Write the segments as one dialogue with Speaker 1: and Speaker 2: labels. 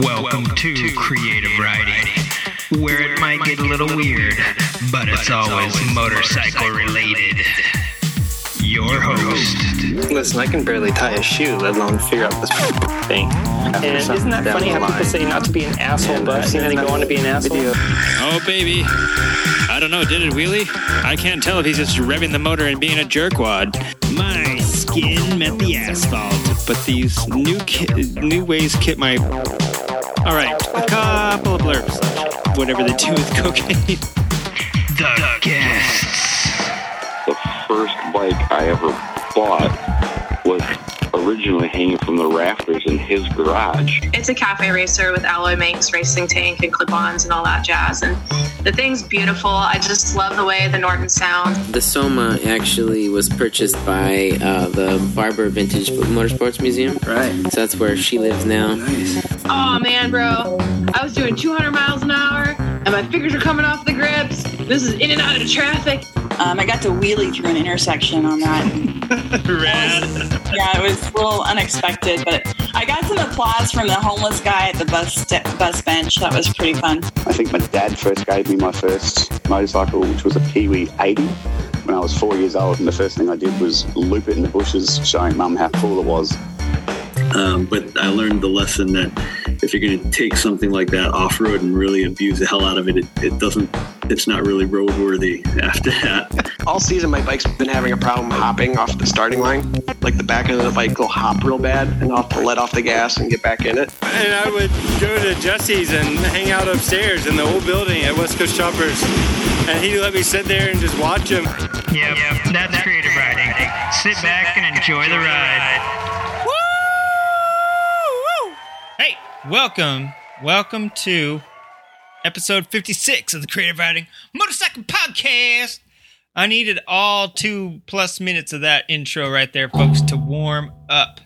Speaker 1: Welcome to Creative Riding, where it might get a little weird, but it's always motorcycle related. Your host,
Speaker 2: Listen, I can barely tie a shoe, let alone figure out this thing. And isn't that funny how people say not to be an asshole, but then they go on to be an asshole?
Speaker 3: Oh, baby. I don't know, did it wheelie? I can't tell if he's just revving the motor and being a jerkwad. My skin met the asphalt, but these new ki- new ways kit my. All right, a couple of blurbs. Whatever they do with cocaine.
Speaker 1: the guests.
Speaker 4: the first bike I ever bought was originally hanging from the rafters in his garage.
Speaker 5: It's a cafe racer with alloy Manx racing tank and clip-ons and all that jazz. And the thing's beautiful. I just love the way the Norton sounds.
Speaker 6: The Soma actually was purchased by uh, the Barber Vintage Motorsports Museum.
Speaker 2: Right.
Speaker 6: So that's where she lives now. Nice.
Speaker 7: Oh man, bro. I was doing 200 miles an hour and my fingers are coming off the grips. This is in and out of traffic.
Speaker 8: Um, I got to wheelie through an intersection on that.
Speaker 3: Rad.
Speaker 8: Yeah, it was a little unexpected, but I got some applause from the homeless guy at the bus st- bus bench. That was pretty fun.
Speaker 4: I think my dad first gave me my first motorcycle, which was a Kiwi 80 when I was four years old. And the first thing I did was loop it in the bushes, showing mum how cool it was.
Speaker 9: Um, but I learned the lesson that if you're going to take something like that off road and really abuse the hell out of it, it, it doesn't. It's not really roadworthy after that.
Speaker 2: All season, my bike's been having a problem hopping off the starting line. Like the back end of the bike will hop real bad, and I'll have to let off the gas and get back in it.
Speaker 3: And I would go to Jesse's and hang out upstairs in the old building at West Coast Choppers. And he'd let me sit there and just watch him.
Speaker 1: Yep, that's creative riding. Sit back and enjoy the ride.
Speaker 10: Hey, welcome, welcome to episode 56 of the Creative Riding Motorcycle Podcast. I needed all two plus minutes of that intro right there, folks, to warm up.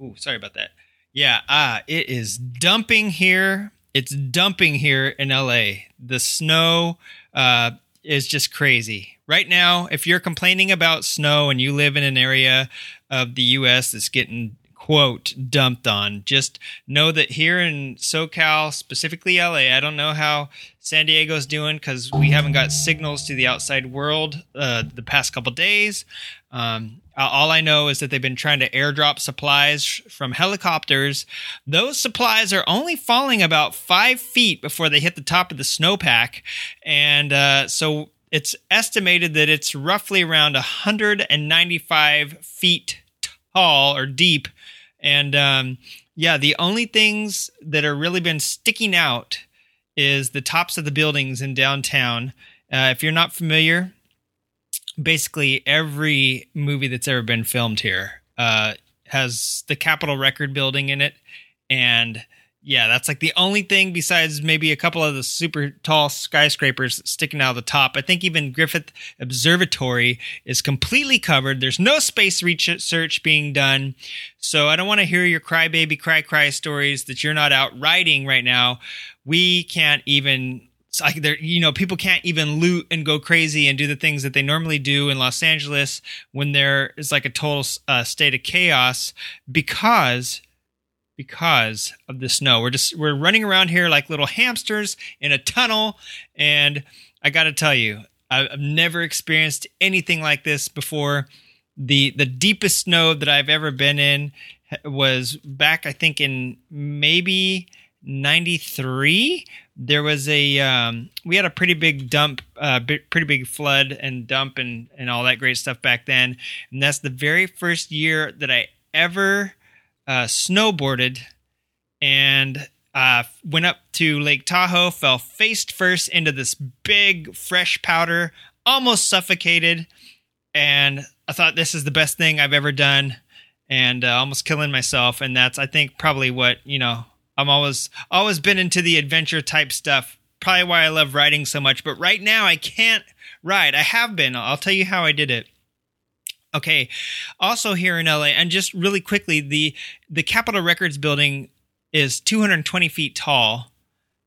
Speaker 10: Ooh, sorry about that. Yeah, ah, it is dumping here. It's dumping here in LA. The snow uh, is just crazy. Right now, if you're complaining about snow and you live in an area of the US that's getting quote dumped on. Just know that here in SoCal, specifically LA, I don't know how San Diego's doing because we haven't got signals to the outside world uh, the past couple days. Um, all I know is that they've been trying to airdrop supplies from helicopters. Those supplies are only falling about five feet before they hit the top of the snowpack, and uh, so it's estimated that it's roughly around 195 feet tall or deep and um, yeah, the only things that are really been sticking out is the tops of the buildings in downtown. Uh, if you're not familiar, basically every movie that's ever been filmed here uh, has the Capitol Record building in it, and yeah, that's like the only thing besides maybe a couple of the super tall skyscrapers sticking out of the top. I think even Griffith Observatory is completely covered. There's no space research being done. So I don't want to hear your crybaby cry cry stories that you're not out riding right now. We can't even like there you know people can't even loot and go crazy and do the things that they normally do in Los Angeles when there is like a total uh, state of chaos because because of the snow. We're just we're running around here like little hamsters in a tunnel, and I got to tell you, I've never experienced anything like this before. the The deepest snow that I've ever been in was back, I think, in maybe '93. There was a um, we had a pretty big dump, uh, pretty big flood and dump and and all that great stuff back then, and that's the very first year that I ever uh, snowboarded and uh, went up to Lake Tahoe, fell face first into this big fresh powder, almost suffocated. And I thought this is the best thing I've ever done, and uh, almost killing myself. And that's, I think, probably what you know. I'm always always been into the adventure type stuff. Probably why I love riding so much. But right now, I can't ride. I have been. I'll tell you how I did it. Okay. Also here in LA, and just really quickly, the the Capitol Records building is 220 feet tall.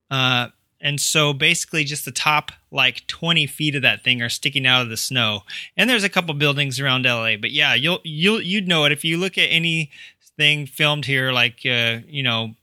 Speaker 10: Uh, and so basically just the top like 20 feet of that thing are sticking out of the snow. And there's a couple buildings around LA, but yeah, you'll you'll you'd know it if you look at anything filmed here like uh, you know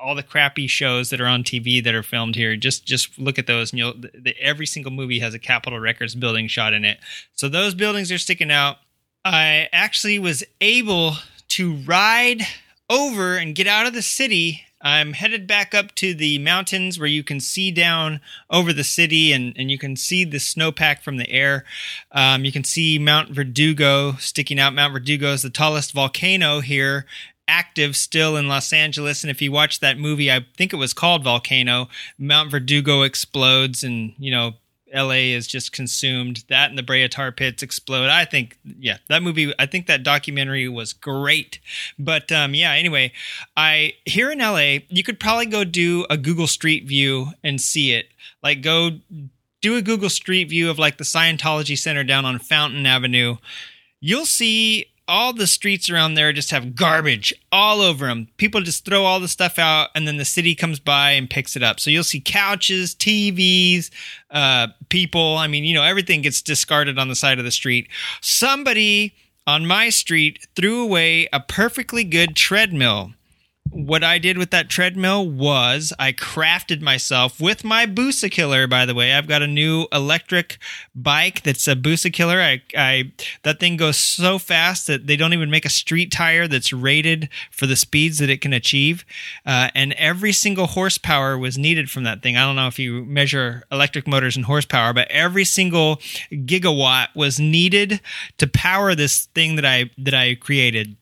Speaker 10: all the crappy shows that are on TV that are filmed here. Just just look at those, and you'll the, the, every single movie has a Capitol Records building shot in it. So those buildings are sticking out. I actually was able to ride over and get out of the city. I'm headed back up to the mountains where you can see down over the city and, and you can see the snowpack from the air. Um, you can see Mount Verdugo sticking out. Mount Verdugo is the tallest volcano here active still in Los Angeles. And if you watch that movie, I think it was called Volcano, Mount Verdugo explodes and, you know, LA is just consumed. That and the Brea Tar Pits explode. I think, yeah, that movie, I think that documentary was great. But um, yeah, anyway, I here in LA, you could probably go do a Google Street View and see it. Like go do a Google Street View of like the Scientology Center down on Fountain Avenue. You'll see all the streets around there just have garbage all over them. People just throw all the stuff out, and then the city comes by and picks it up. So you'll see couches, TVs, uh, people. I mean, you know, everything gets discarded on the side of the street. Somebody on my street threw away a perfectly good treadmill what I did with that treadmill was I crafted myself with my Busa Killer. By the way, I've got a new electric bike that's a Busa Killer. I, I that thing goes so fast that they don't even make a street tire that's rated for the speeds that it can achieve. Uh, and every single horsepower was needed from that thing. I don't know if you measure electric motors in horsepower, but every single gigawatt was needed to power this thing that I that I created.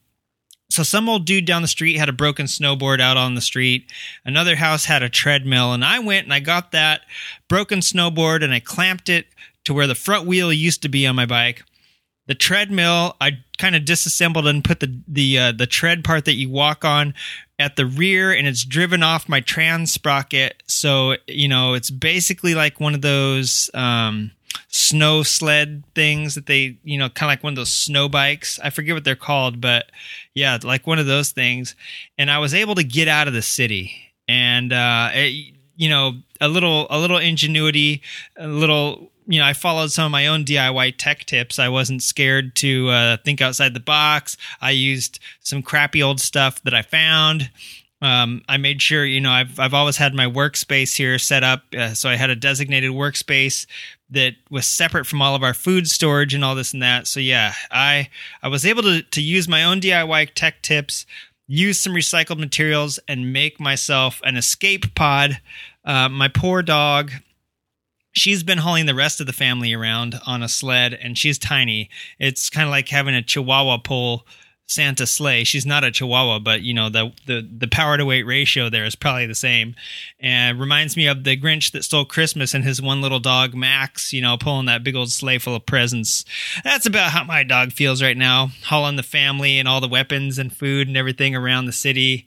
Speaker 10: So some old dude down the street had a broken snowboard out on the street. Another house had a treadmill and I went and I got that broken snowboard and I clamped it to where the front wheel used to be on my bike. The treadmill, I kind of disassembled and put the the uh, the tread part that you walk on at the rear, and it's driven off my trans sprocket. So you know, it's basically like one of those um, snow sled things that they, you know, kind of like one of those snow bikes. I forget what they're called, but yeah, like one of those things. And I was able to get out of the city and, uh, it, you know, a little, a little ingenuity, a little, you know, I followed some of my own DIY tech tips. I wasn't scared to uh, think outside the box. I used some crappy old stuff that I found. Um, I made sure, you know, I've I've always had my workspace here set up, uh, so I had a designated workspace that was separate from all of our food storage and all this and that. So yeah, I I was able to to use my own DIY tech tips, use some recycled materials, and make myself an escape pod. Uh, my poor dog. She's been hauling the rest of the family around on a sled, and she's tiny. It's kind of like having a Chihuahua pull Santa sleigh. She's not a Chihuahua, but you know the the the power to weight ratio there is probably the same, and reminds me of the Grinch that stole Christmas and his one little dog Max. You know, pulling that big old sleigh full of presents. That's about how my dog feels right now, hauling the family and all the weapons and food and everything around the city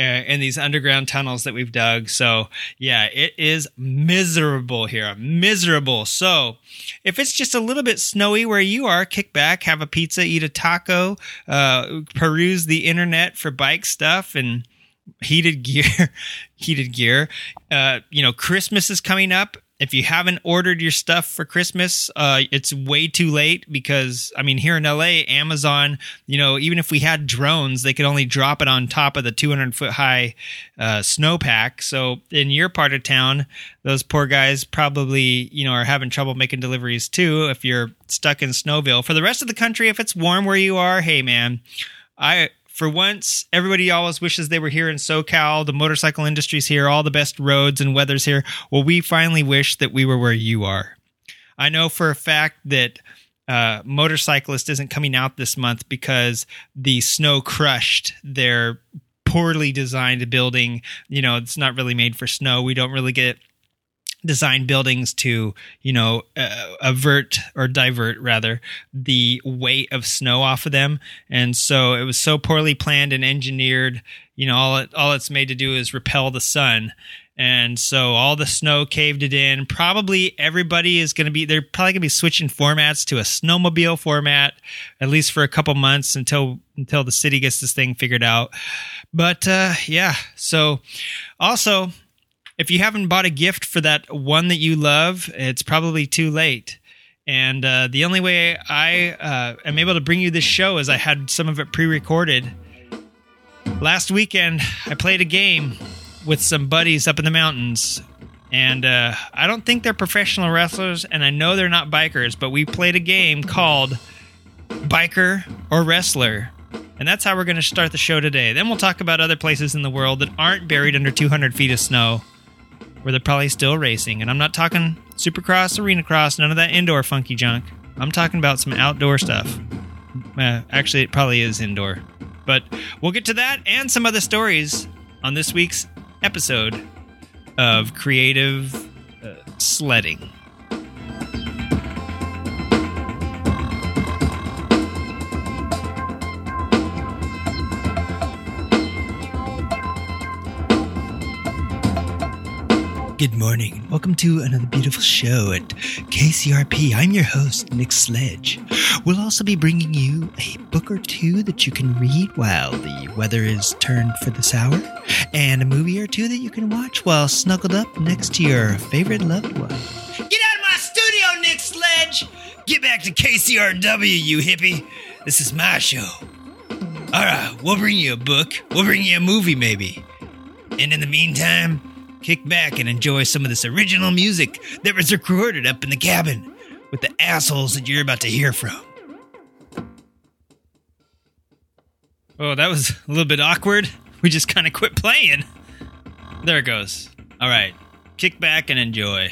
Speaker 10: in these underground tunnels that we've dug. So, yeah, it is miserable here. Miserable. So, if it's just a little bit snowy where you are, kick back, have a pizza, eat a taco, uh, peruse the internet for bike stuff and heated gear. heated gear. Uh, you know, Christmas is coming up if you haven't ordered your stuff for Christmas, uh, it's way too late because I mean, here in LA, Amazon, you know, even if we had drones, they could only drop it on top of the 200 foot high uh, snowpack. So in your part of town, those poor guys probably, you know, are having trouble making deliveries too. If you're stuck in Snowville, for the rest of the country, if it's warm where you are, hey man, I for once, everybody always wishes they were here in SoCal. The motorcycle industry's here, all the best roads and weather's here. Well, we finally wish that we were where you are. I know for a fact that uh, Motorcyclist isn't coming out this month because the snow crushed their poorly designed building. You know, it's not really made for snow. We don't really get design buildings to you know uh, avert or divert rather the weight of snow off of them. And so it was so poorly planned and engineered you know all it all it's made to do is repel the sun. And so all the snow caved it in. Probably everybody is going to be they're probably going to be switching formats to a snowmobile format at least for a couple months until until the city gets this thing figured out. But uh yeah so also if you haven't bought a gift for that one that you love, it's probably too late. And uh, the only way I uh, am able to bring you this show is I had some of it pre recorded. Last weekend, I played a game with some buddies up in the mountains. And uh, I don't think they're professional wrestlers, and I know they're not bikers, but we played a game called Biker or Wrestler. And that's how we're going to start the show today. Then we'll talk about other places in the world that aren't buried under 200 feet of snow, where they're probably still racing. And I'm not talking supercross, arena cross, none of that indoor funky junk. I'm talking about some outdoor stuff. Uh, actually, it probably is indoor. But we'll get to that and some other stories on this week's episode of Creative uh, Sledding. Good morning. Welcome to another beautiful show at KCRP. I'm your host, Nick Sledge. We'll also be bringing you a book or two that you can read while the weather is turned for this hour, and a movie or two that you can watch while snuggled up next to your favorite loved one. Get out of my studio, Nick Sledge! Get back to KCRW, you hippie. This is my show. All right, we'll bring you a book. We'll bring you a movie, maybe. And in the meantime, kick back and enjoy some of this original music that was recorded up in the cabin with the assholes that you're about to hear from. Oh, that was a little bit awkward. We just kind of quit playing. There it goes. All right, kick back and enjoy.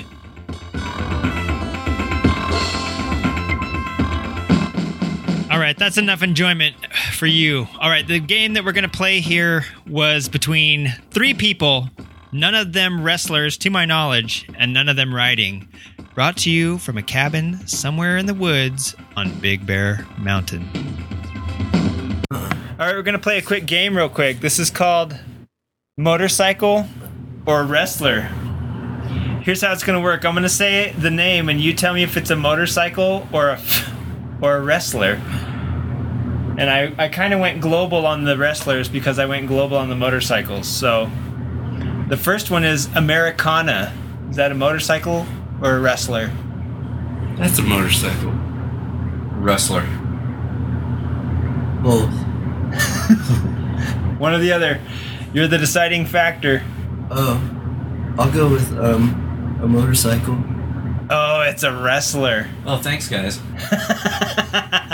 Speaker 10: All right, that's enough enjoyment for you. All right, the game that we're going to play here was between three people, none of them wrestlers to my knowledge, and none of them riding. Brought to you from a cabin somewhere in the woods on Big Bear Mountain. All right, we're to play a quick game real quick. This is called Motorcycle or Wrestler. Here's how it's to work. I'm to say the name and you tell me if it's a motorcycle or a or a wrestler. And I, I kind of went global on the wrestlers because I went global on the motorcycles. So the first one is Americana. Is that a motorcycle or a wrestler?
Speaker 11: That's a motorcycle.
Speaker 12: Wrestler.
Speaker 13: Both.
Speaker 10: One or the other. You're the deciding factor.
Speaker 13: Oh, I'll go with um a motorcycle.
Speaker 10: Oh, it's a wrestler.
Speaker 12: Oh, thanks, guys.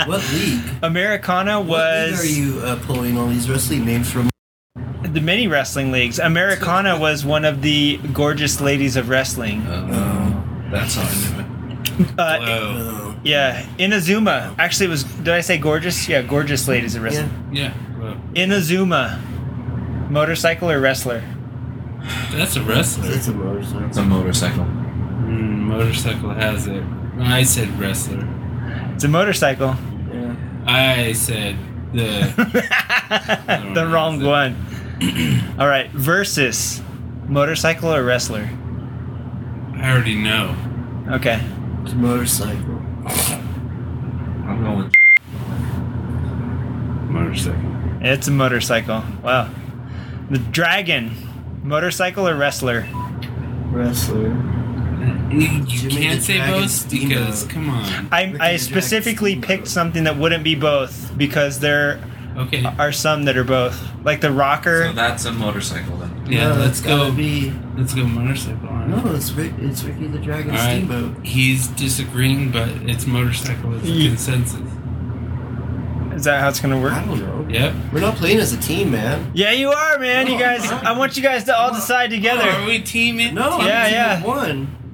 Speaker 13: What league?
Speaker 10: Americana
Speaker 13: What league
Speaker 10: was
Speaker 13: are you uh, pulling all these wrestling names from?
Speaker 10: The many wrestling leagues. Americana was one of the gorgeous ladies of wrestling.
Speaker 12: Oh, that's how I knew it.
Speaker 10: Uh,
Speaker 11: Whoa.
Speaker 10: yeah, Inazuma. Actually, was did I say gorgeous? Yeah, gorgeous ladies of wrestling.
Speaker 11: Yeah. Well,
Speaker 10: Inazuma. Motorcycle or wrestler?
Speaker 11: that's a wrestler.
Speaker 13: It's a motorcycle.
Speaker 12: It's a motorcycle.
Speaker 11: Mm, motorcycle has it. I said wrestler.
Speaker 10: It's a motorcycle.
Speaker 13: Yeah.
Speaker 11: I said the.
Speaker 10: The wrong one. All right, Versys motorcycle or wrestler.
Speaker 11: I already know.
Speaker 10: Okay.
Speaker 13: It's a motorcycle.
Speaker 12: I'm going.
Speaker 11: Motorcycle.
Speaker 10: It's a motorcycle. Wow. The dragon. Motorcycle or wrestler?
Speaker 13: Wrestler.
Speaker 11: You, you
Speaker 13: Jimmy
Speaker 11: can't
Speaker 13: the
Speaker 11: say
Speaker 13: Dragon
Speaker 11: both
Speaker 13: Steamboat.
Speaker 11: because come on.
Speaker 10: I, I specifically picked something that wouldn't be both because there
Speaker 11: Okay.
Speaker 10: are some that are both. Like the rocker.
Speaker 12: So that's a motorcycle then.
Speaker 11: Yeah,
Speaker 13: No,
Speaker 11: let's go.
Speaker 13: Be...
Speaker 11: Let's go motorcycle. on.
Speaker 13: No, it's Rick. It's Ricky the Dragon
Speaker 11: All right.
Speaker 13: Steamboat.
Speaker 11: He's disagreeing, but it's motorcycle. It's a consensus.
Speaker 10: Is that how it's going to work?
Speaker 13: I don't know.
Speaker 11: Yep.
Speaker 13: We're not playing as a team, man.
Speaker 10: Yeah, you are, man. You guys, I want you guys to all decide
Speaker 11: Oh, are we teaming?
Speaker 13: No,
Speaker 10: Yeah,
Speaker 13: I'm a team
Speaker 10: yeah.
Speaker 13: of one.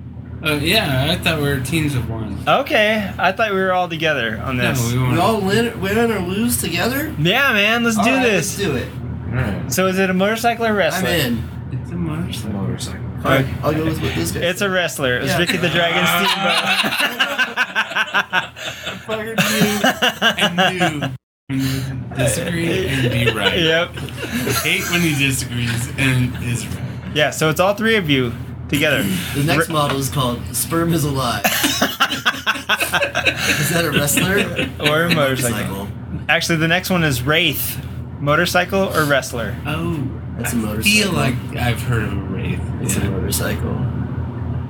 Speaker 11: Oh yeah, I thought we were teams of one.
Speaker 10: Okay, I thought we were all together on
Speaker 11: No,
Speaker 10: this.
Speaker 11: we
Speaker 13: We all win, win or lose together.
Speaker 10: Yeah, man, let's do
Speaker 13: All right,
Speaker 10: this.
Speaker 13: Let's do it.
Speaker 12: Alright.
Speaker 10: So is it a motorcycle or
Speaker 13: I'm
Speaker 10: wrestler?
Speaker 13: in.
Speaker 11: It's a motorcycle.
Speaker 12: Motorcycle.
Speaker 13: All right, I'll go with what this guy.
Speaker 10: It's a wrestler. It's
Speaker 13: Yeah.
Speaker 10: Ricky the Dragon
Speaker 11: Fucking knew and knew. When you disagree and be right.
Speaker 10: Yep.
Speaker 11: Hate when he disagrees and is right.
Speaker 10: Yeah, so it's all three of you together.
Speaker 13: The next model is called Sperm is Alive. is that a wrestler?
Speaker 10: Or a motorcycle. Actually, the next one is Wraith. Motorcycle or wrestler?
Speaker 11: Oh,
Speaker 13: That's a
Speaker 11: I
Speaker 13: motorcycle.
Speaker 11: I feel like I've heard of a wraith.
Speaker 13: It's a motorcycle.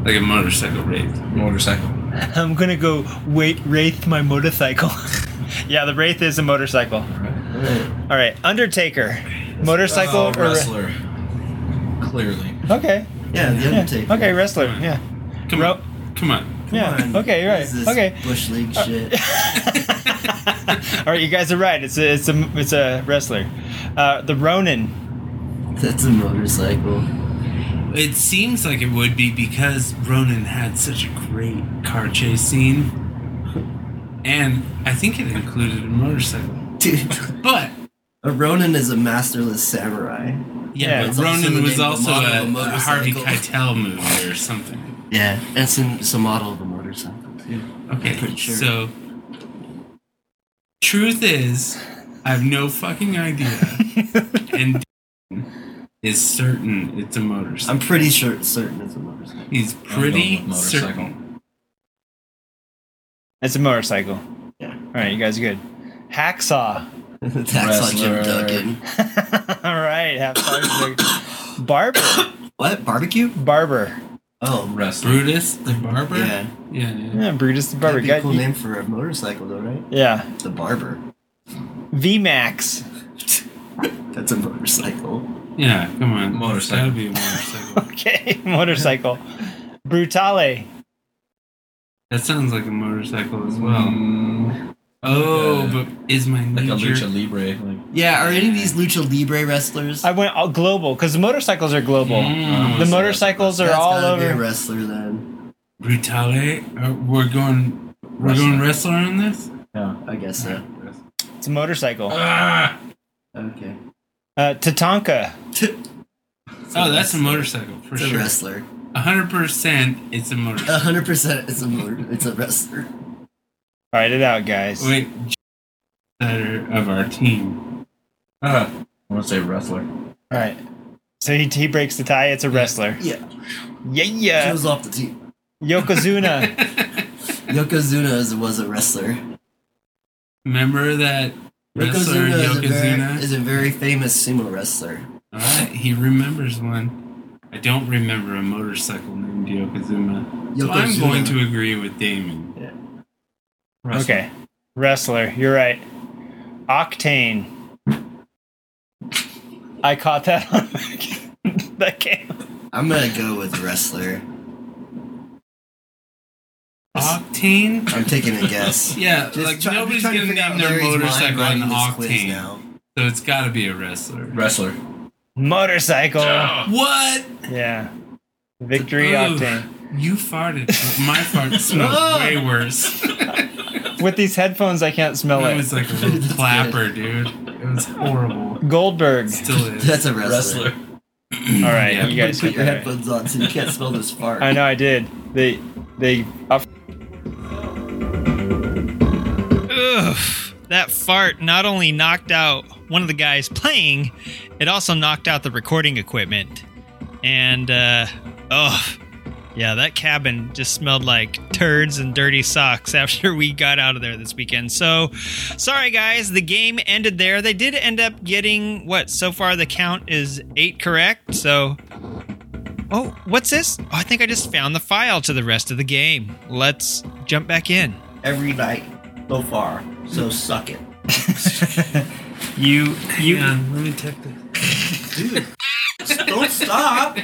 Speaker 11: Like a motorcycle wraith.
Speaker 12: Motorcycle.
Speaker 10: I'm gonna go wait Wraith my motorcycle. yeah, the Wraith is a motorcycle.
Speaker 13: Alright.
Speaker 10: All right, Undertaker. Motorcycle
Speaker 12: Oh,
Speaker 10: or
Speaker 12: wrestler. Clearly.
Speaker 10: Okay.
Speaker 13: Yeah, The Undertaker.
Speaker 10: Okay, wrestler. Yeah.
Speaker 11: Come
Speaker 10: Ro-
Speaker 11: on. Come on.
Speaker 10: Yeah.
Speaker 13: on.
Speaker 10: Okay. You're right.
Speaker 13: This
Speaker 10: Okay.
Speaker 13: Bush League
Speaker 10: Uh,
Speaker 13: shit.
Speaker 10: All right, you guys are right. It's a it's a it's a wrestler. Uh, the Ronin.
Speaker 13: That's a motorcycle.
Speaker 11: It seems like it would be because Ronin had such a great car chase scene. And I think it included a motorcycle.
Speaker 13: Dude,
Speaker 11: But
Speaker 13: a Ronin is a masterless samurai.
Speaker 11: Yeah,
Speaker 13: it's
Speaker 11: but
Speaker 13: also
Speaker 11: Ronin was also a,
Speaker 13: a
Speaker 11: a Harvey. Keitel movie or something.
Speaker 13: Yeah, and it's, in, it's a model of a motorcycle too.
Speaker 11: Okay,
Speaker 13: pretty sure.
Speaker 11: so truth is, I have no fucking idea, and is certain it's a motorcycle.
Speaker 13: I'm pretty sure certain it's a motorcycle.
Speaker 11: He's
Speaker 12: I'm
Speaker 11: pretty
Speaker 12: going motorcycle.
Speaker 11: certain.
Speaker 10: It's a motorcycle.
Speaker 13: Yeah.
Speaker 10: All right, you guys are good. Hacksaw.
Speaker 13: That's on Jim
Speaker 12: Wrestler.
Speaker 13: Duggan.
Speaker 10: All right, hacksaw. Barber.
Speaker 13: What? Barbecue?
Speaker 10: Barber.
Speaker 13: Oh,
Speaker 12: Wrestler.
Speaker 11: Brutus the barber.
Speaker 13: yeah.
Speaker 11: yeah, yeah.
Speaker 10: Yeah, Brutus the Barber.
Speaker 13: That'd be a cool
Speaker 10: you-
Speaker 13: name for a motorcycle, though, right?
Speaker 10: Yeah.
Speaker 13: The Barber.
Speaker 10: V Max.
Speaker 13: That's a motorcycle.
Speaker 11: Yeah, come on.
Speaker 12: Motorcycle.
Speaker 11: It's gotta be a motorcycle.
Speaker 10: Okay, motorcycle. Brutale.
Speaker 11: that sounds like a motorcycle as well.
Speaker 12: Mm,
Speaker 11: Oh,
Speaker 12: Uh,
Speaker 11: but is my
Speaker 12: like a lucha libre. Like,
Speaker 13: Yeah, are any of these lucha libre wrestlers?
Speaker 10: I went all global because the motorcycles are global.
Speaker 11: Mm.
Speaker 10: the motorcycles are
Speaker 13: That's
Speaker 10: all
Speaker 13: gotta be a
Speaker 10: over.
Speaker 13: wrestler then.
Speaker 11: Brutale? Uh, we're going. We're going wrestler on this.
Speaker 12: yeah.
Speaker 13: I guess so.
Speaker 10: It's a motorcycle.
Speaker 11: Ah!
Speaker 13: Okay.
Speaker 10: Uh, Tatanka.
Speaker 11: Oh, that's a motorcycle for
Speaker 13: It's a
Speaker 11: sure.
Speaker 13: wrestler.
Speaker 11: hundred percent, it's a motorcycle.
Speaker 13: A hundred percent, it's a motor. It's a wrestler.
Speaker 10: Write it out, guys.
Speaker 11: Wait, better of our team.
Speaker 12: Uh, I want to say wrestler.
Speaker 10: All right. So he, he breaks the tie. It's a wrestler.
Speaker 13: Yeah.
Speaker 10: Yeah, yeah.
Speaker 13: Goes off the team.
Speaker 10: Yokozuna.
Speaker 13: Yokozuna is, was a wrestler.
Speaker 11: Remember that wrestler
Speaker 13: Yokozuna is a, very, is a very famous sumo wrestler.
Speaker 11: All right, he remembers one. I don't remember a motorcycle named Yokozuna. So I'm going to agree with Damon.
Speaker 13: Yeah.
Speaker 11: Wrestler.
Speaker 10: okay. Wrestler. You're right. Octane. I caught that on that game.
Speaker 13: I'm gonna go with wrestler.
Speaker 11: Octane?
Speaker 13: I'm taking a guess.
Speaker 11: Yeah,
Speaker 13: Just
Speaker 11: like
Speaker 13: try-
Speaker 11: nobody's
Speaker 13: trying to
Speaker 11: gonna
Speaker 13: figure
Speaker 11: name their
Speaker 13: Larry's
Speaker 11: motorcycle an
Speaker 13: writing this quiz
Speaker 11: Octane.
Speaker 13: now.
Speaker 11: So it's got to be a wrestler.
Speaker 12: Wrestler.
Speaker 10: Motorcycle.
Speaker 11: What?
Speaker 10: Yeah. Victory
Speaker 11: Ooh,
Speaker 10: Octane.
Speaker 11: You farted. My fart smelled way worse.
Speaker 10: With these headphones, I can't smell
Speaker 11: It
Speaker 10: it.
Speaker 11: was like a little clapper, dude. It was horrible.
Speaker 10: Goldberg.
Speaker 11: Still is.
Speaker 13: That's a wrestler.
Speaker 10: All right,
Speaker 11: Yeah.
Speaker 10: you guys
Speaker 13: put your
Speaker 10: okay.
Speaker 13: headphones on so you can't smell this fart.
Speaker 10: I know I did. They they up. Ugh, that fart not only knocked out one of the guys playing, it also knocked out the recording equipment. And uh oh yeah, that cabin just smelled like turds and dirty socks after we got out of there this weekend. So sorry guys, the game ended there. They did end up getting what so far the count is eight correct. So Oh, what's this? Oh, I think I just found the file to the rest of the game. Let's jump back in.
Speaker 13: Every night so far. So suck it.
Speaker 10: You you
Speaker 11: Hang on, let me check this.
Speaker 13: Dude, don't stop.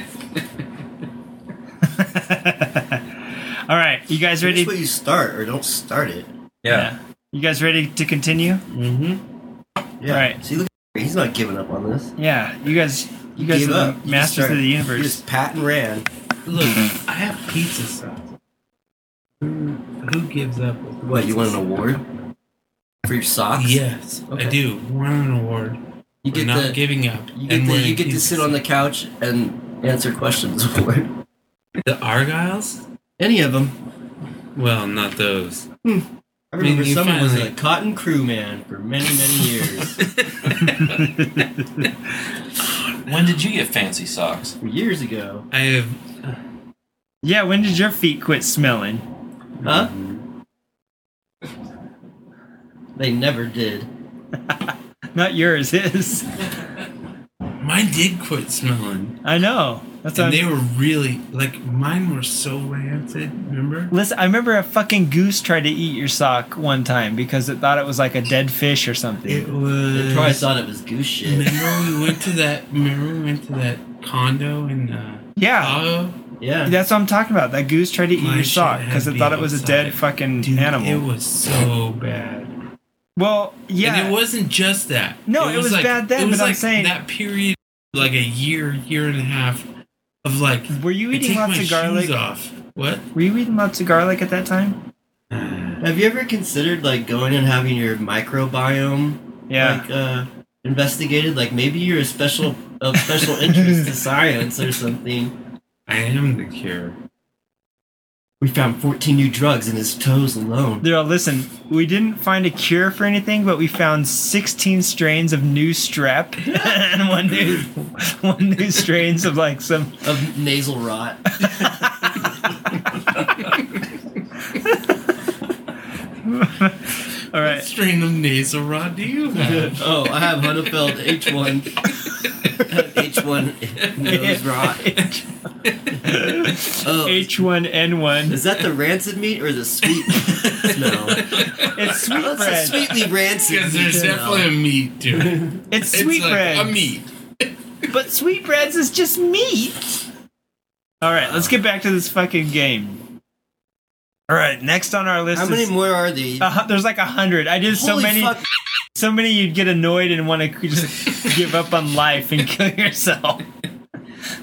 Speaker 10: All right, you guys ready?
Speaker 13: This way you start or don't start it.
Speaker 12: Yeah.
Speaker 10: You guys ready to continue?
Speaker 11: Mm-hmm.
Speaker 13: Yeah.
Speaker 10: Right.
Speaker 13: See, look, he's not giving up on this.
Speaker 10: Yeah, you guys you guys
Speaker 13: gave
Speaker 10: are
Speaker 13: up.
Speaker 10: the masters
Speaker 13: started-
Speaker 10: of the
Speaker 13: You
Speaker 10: universe.
Speaker 13: just pat and ran.
Speaker 11: Look, I have pizza sauce. Who, who gives up? with
Speaker 13: What, you
Speaker 11: pizza
Speaker 13: want an award? For your socks?
Speaker 11: Yes,
Speaker 13: Okay.
Speaker 11: I do. Want an award.
Speaker 13: You
Speaker 11: for
Speaker 13: get
Speaker 11: not
Speaker 13: the-
Speaker 11: giving up.
Speaker 13: You get,
Speaker 11: and
Speaker 13: to, you get to sit on the couch and answer questions award.
Speaker 11: The Argyles?
Speaker 13: Any of them.
Speaker 11: Well, not those. Hmm.
Speaker 13: I
Speaker 11: mean,
Speaker 13: remember
Speaker 11: you
Speaker 13: someone was a cotton crewman for many, many years.
Speaker 12: When did you get fancy socks?
Speaker 13: years ago.
Speaker 11: I have.
Speaker 10: yeah, when did your feet quit smelling?
Speaker 13: Huh? They never did.
Speaker 10: Not yours, his.
Speaker 11: Mine did quit smelling.
Speaker 10: I know. That's
Speaker 11: and they
Speaker 10: I'm-
Speaker 11: were really like mine were so rancid. Remember?
Speaker 10: Listen, I remember a fucking goose tried to eat your sock one time because it thought it was like a dead fish or something.
Speaker 11: It was.
Speaker 13: They probably thought it was goose shit.
Speaker 11: Remember we went to that. Remember we went to that condo in uh,
Speaker 14: Yeah.
Speaker 11: Chicago?
Speaker 13: Yeah.
Speaker 14: That's what I'm talking about. That goose tried to eat
Speaker 11: My
Speaker 14: your sock because it
Speaker 11: be
Speaker 14: thought it was a dead
Speaker 11: outside.
Speaker 14: fucking
Speaker 11: Dude,
Speaker 14: animal.
Speaker 11: It was so bad.
Speaker 14: well, yeah.
Speaker 11: And it wasn't just that.
Speaker 14: No, it was
Speaker 11: like,
Speaker 14: bad then,
Speaker 11: It was
Speaker 14: but I'm
Speaker 11: like
Speaker 14: saying-
Speaker 11: that period, like a year, year and a half of like.
Speaker 14: Were you eating lots of garlic?
Speaker 11: off. What?
Speaker 14: Were you eating lots of garlic at that time?
Speaker 13: Have you ever considered like going and having your microbiome
Speaker 14: Yeah.
Speaker 13: like uh investigated? Like maybe you're a special of special interest to science or something.
Speaker 11: I am the cure.
Speaker 13: We found 14 new drugs in his toes alone.
Speaker 14: There, listen. We didn't find a cure for anything, but we found 16 strains of new strep and one new, one new strains of like some
Speaker 13: of nasal rot.
Speaker 14: All right.
Speaker 11: What strain of nasal rod do you have?
Speaker 13: oh, I have Hunefeld H1. H1 nose rot. oh,
Speaker 14: H1N1.
Speaker 13: Is that the rancid meat or the sweet smell?
Speaker 14: It's sweet
Speaker 13: That's
Speaker 14: bread.
Speaker 13: a sweetly rancid.
Speaker 11: Because there's
Speaker 13: smell.
Speaker 11: definitely a meat to it.
Speaker 14: It's
Speaker 11: It's
Speaker 14: sweet
Speaker 11: like
Speaker 14: bread.
Speaker 11: a meat.
Speaker 14: But sweetbreads is just meat. All right, let's get back to this fucking game. All right, next on our list.
Speaker 13: How many
Speaker 14: is,
Speaker 13: more are there?
Speaker 14: Uh, there's like a hundred. I did so many.
Speaker 13: fuck.
Speaker 14: So many you'd get annoyed and want to just give up on life and kill yourself.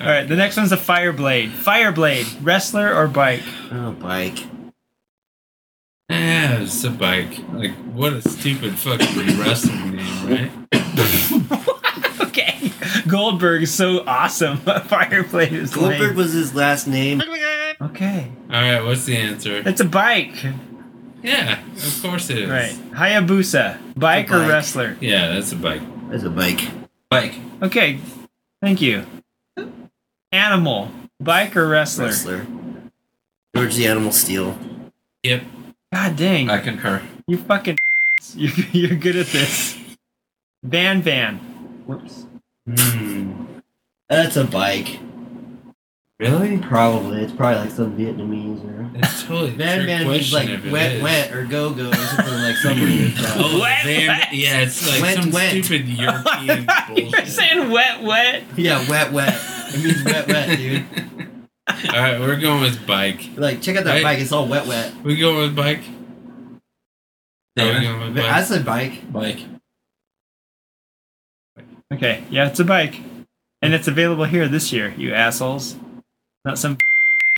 Speaker 14: All right, the next one's a Fireblade. Fireblade, wrestler or bike?
Speaker 13: Oh, bike.
Speaker 11: Yeah, it's a bike. Like, what a stupid fucking wrestling name, right?
Speaker 14: okay, Goldberg is so awesome. Fireblade is
Speaker 13: Goldberg
Speaker 14: lame.
Speaker 13: was his last name.
Speaker 14: Okay,
Speaker 11: All right, what's the answer?
Speaker 14: it's a bike.
Speaker 11: Yeah, of course it is.
Speaker 14: Right, Hayabusa, bike, or wrestler?
Speaker 11: Yeah, that's a bike.
Speaker 13: That's a bike.
Speaker 12: Bike.
Speaker 14: Okay, thank you. Animal, bike or wrestler?
Speaker 13: Wrestler. George the Animal Steele.
Speaker 11: Yep.
Speaker 14: God dang,
Speaker 12: I concur.
Speaker 14: you fucking, you're, you're good at this. Van Van.
Speaker 13: Whoops.
Speaker 11: Hmm.
Speaker 13: That's a bike.
Speaker 11: Really?
Speaker 13: Probably. It's probably like some Vietnamese or.
Speaker 11: It's totally a
Speaker 13: Van
Speaker 11: trick
Speaker 13: Van means like wet,
Speaker 11: is.
Speaker 13: wet, or go go, or something like something.
Speaker 11: Oh,
Speaker 14: Wet,
Speaker 11: Van,
Speaker 14: wet.
Speaker 11: yeah, it's like
Speaker 13: Wet,
Speaker 11: some
Speaker 13: wet.
Speaker 11: stupid European
Speaker 14: You're
Speaker 11: bullshit.
Speaker 14: saying wet, wet.
Speaker 13: Yeah, wet, wet. It means wet, wet, dude.
Speaker 11: All right, we're going with bike.
Speaker 13: Like, check out that
Speaker 11: Right.
Speaker 13: bike. It's all wet, wet.
Speaker 11: We going with bike. Yeah, we going with
Speaker 13: I said bike.
Speaker 12: Bike.
Speaker 14: Okay, yeah, it's a bike, and it's available here this year. You assholes, not some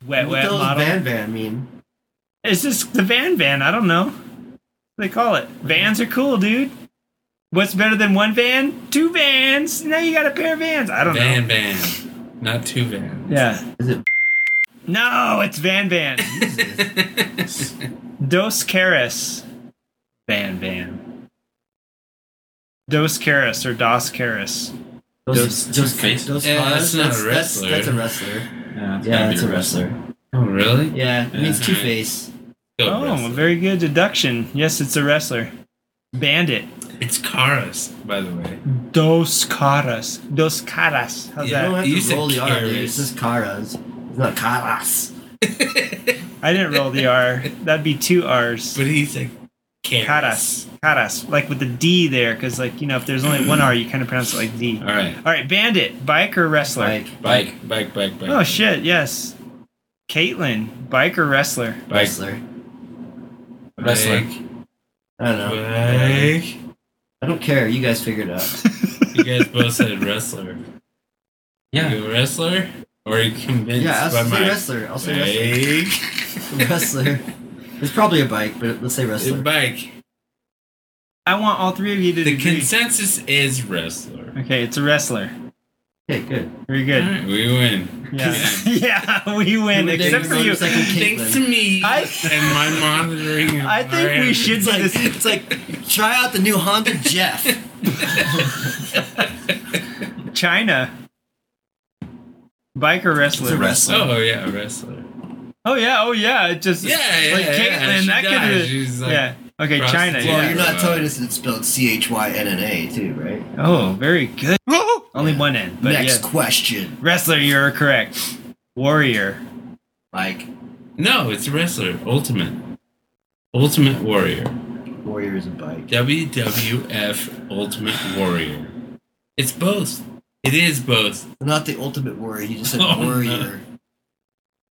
Speaker 14: wet,
Speaker 13: what
Speaker 14: wet
Speaker 13: the
Speaker 14: model.
Speaker 13: Van Van mean?
Speaker 14: It's just the van van. I don't know. They call it vans are cool, dude. What's better than one van? Two vans. Now you got a pair of vans. I don't
Speaker 11: Van
Speaker 14: know.
Speaker 11: Van, Van, not two Van.
Speaker 14: Yeah.
Speaker 13: Is it?
Speaker 14: No, it's Van Van. Dos Caras. Van Van. Dos Caras or Dos Caras.
Speaker 13: Those, those,
Speaker 12: face.
Speaker 13: those
Speaker 11: Yeah,
Speaker 13: cars?
Speaker 11: that's not a
Speaker 13: that's,
Speaker 11: wrestler.
Speaker 13: That's, a wrestler.
Speaker 12: Yeah, it's
Speaker 13: Yeah,
Speaker 12: gotta
Speaker 13: it's
Speaker 12: be
Speaker 13: a wrestler.
Speaker 11: Oh, really?
Speaker 13: Yeah, it means Two Face.
Speaker 11: Go
Speaker 14: Oh,
Speaker 11: wrestler.
Speaker 14: very good deduction. Yes, it's a wrestler. Bandit.
Speaker 11: It's Caras, by the way.
Speaker 14: Dos Caras. Dos Caras. How's that?
Speaker 13: You don't have
Speaker 11: You
Speaker 13: to
Speaker 11: said
Speaker 13: roll the R, dude. It's just Caras. It's not Caras.
Speaker 14: I didn't roll the R. That'd be two R's.
Speaker 11: But he's like Karas.
Speaker 14: Caras. Caras. Like with the D there, because, like, you know, if there's only one R, you kind of pronounce it like D.
Speaker 11: All right.
Speaker 14: All right, Bandit. Bike or wrestler?
Speaker 13: Like,
Speaker 11: Bike, bike, bike, bike.
Speaker 14: Oh, shit, yes. Caitlin. Bike or wrestler?
Speaker 11: Bike,
Speaker 13: wrestler.
Speaker 12: Wrestler.
Speaker 11: Bike,
Speaker 13: I don't know.
Speaker 11: bike.
Speaker 13: I don't care. You guys figured it out.
Speaker 11: You guys both said wrestler.
Speaker 12: Yeah.
Speaker 11: You a wrestler? Or are you convinced
Speaker 13: Yeah, I'll
Speaker 11: by
Speaker 13: say
Speaker 11: my
Speaker 13: wrestler. I'll say wrestler. wrestler. It's probably a bike, but let's say wrestler.
Speaker 11: A Bike.
Speaker 14: I want all three of you to
Speaker 11: The
Speaker 14: agree.
Speaker 11: consensus is wrestler.
Speaker 14: okay, it's a wrestler.
Speaker 13: Okay, good.
Speaker 14: Very good.
Speaker 11: All right, we win.
Speaker 14: Yeah. yeah, we win,
Speaker 13: You would
Speaker 14: except for you.
Speaker 13: second
Speaker 11: Thanks to me
Speaker 14: I-
Speaker 11: and my monitoring.
Speaker 14: I think
Speaker 11: our
Speaker 14: we should
Speaker 13: It's
Speaker 14: do
Speaker 13: like,
Speaker 14: this.
Speaker 13: it's like, try out the new Honda Jeff.
Speaker 14: Chyna. Bike or wrestler?
Speaker 13: It's a wrestler.
Speaker 11: Oh yeah, wrestler.
Speaker 14: Oh yeah, oh yeah. It just
Speaker 11: Yeah, yeah,
Speaker 14: like
Speaker 11: yeah,
Speaker 14: Caitlyn,
Speaker 11: she
Speaker 14: that could
Speaker 11: does.
Speaker 14: have
Speaker 11: like,
Speaker 14: yeah. Okay,
Speaker 11: Chyna.
Speaker 13: Well,
Speaker 14: Yeah.
Speaker 13: you're not telling us it's spelled C H Y N N A, too, right?
Speaker 14: Oh, very good. Only one N, but
Speaker 13: Next
Speaker 14: yeah.
Speaker 13: question.
Speaker 14: Wrestler, you're correct. Warrior.
Speaker 13: Like,
Speaker 11: No, it's wrestler. Ultimate. Ultimate Warrior.
Speaker 13: Warrior is a bike.
Speaker 11: WWF Ultimate Warrior. It's both. It is both.
Speaker 13: Not the Ultimate Warrior. You just said
Speaker 11: Oh, no.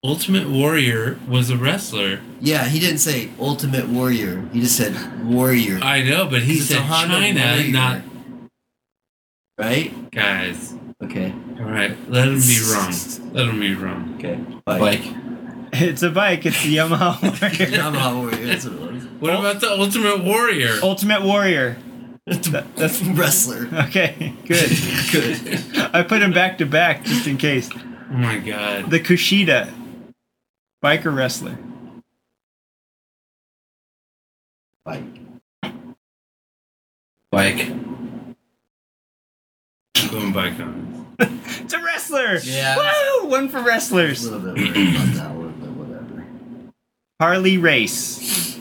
Speaker 13: Warrior.
Speaker 11: Ultimate Warrior was a wrestler.
Speaker 13: Yeah, he didn't say Ultimate Warrior. He just said Warrior.
Speaker 11: I know, but he said Chyna,
Speaker 13: Warrior.
Speaker 11: not
Speaker 13: right.
Speaker 11: guys.
Speaker 13: Okay.
Speaker 11: All right, let him be wrong. Let him be wrong.
Speaker 13: Okay.
Speaker 11: Bike.
Speaker 14: It's a bike. It's the Yamaha Warrior.
Speaker 13: Yamaha Warrior. That's what it was.
Speaker 11: What about the Ultimate Warrior?
Speaker 14: Ultimate Warrior.
Speaker 13: That- that's wrestler.
Speaker 14: Okay, good.
Speaker 13: Good.
Speaker 14: I put him back to back just in case.
Speaker 11: Oh my god.
Speaker 14: The Kushida, biker wrestler.
Speaker 13: Bike.
Speaker 11: Bike. I'm going bike on
Speaker 14: It's a wrestler.
Speaker 13: Yeah.
Speaker 14: Woo! One for
Speaker 13: A
Speaker 14: wrestlers.
Speaker 13: little bit worried about that one, but whatever.
Speaker 14: Harley Race.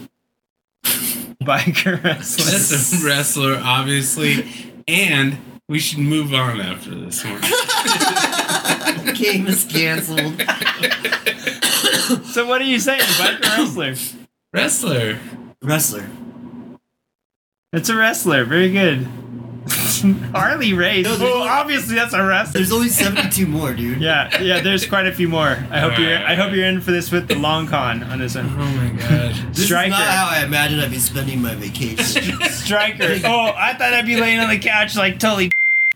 Speaker 14: Biker wrestler.
Speaker 11: That's a wrestler, obviously, and we should move on after this one.
Speaker 13: Game is canceled.
Speaker 14: So what are you saying? Biker wrestler.
Speaker 11: Wrestler.
Speaker 13: Wrestler.
Speaker 14: It's a wrestler. Very good. Harley Race.
Speaker 13: No, there's
Speaker 14: oh, obviously that's a wrestler.
Speaker 13: There's only 72 more, dude.
Speaker 14: Yeah, yeah. There's quite a few more. I hope
Speaker 11: All
Speaker 14: you're. I hope you're in for this with the long con on this
Speaker 11: Oh
Speaker 14: one.
Speaker 11: my god.
Speaker 13: This
Speaker 14: Striker.
Speaker 13: is not how I imagine I'd be spending my vacation.
Speaker 14: Striker. Oh, I thought I'd be laying on the couch like totally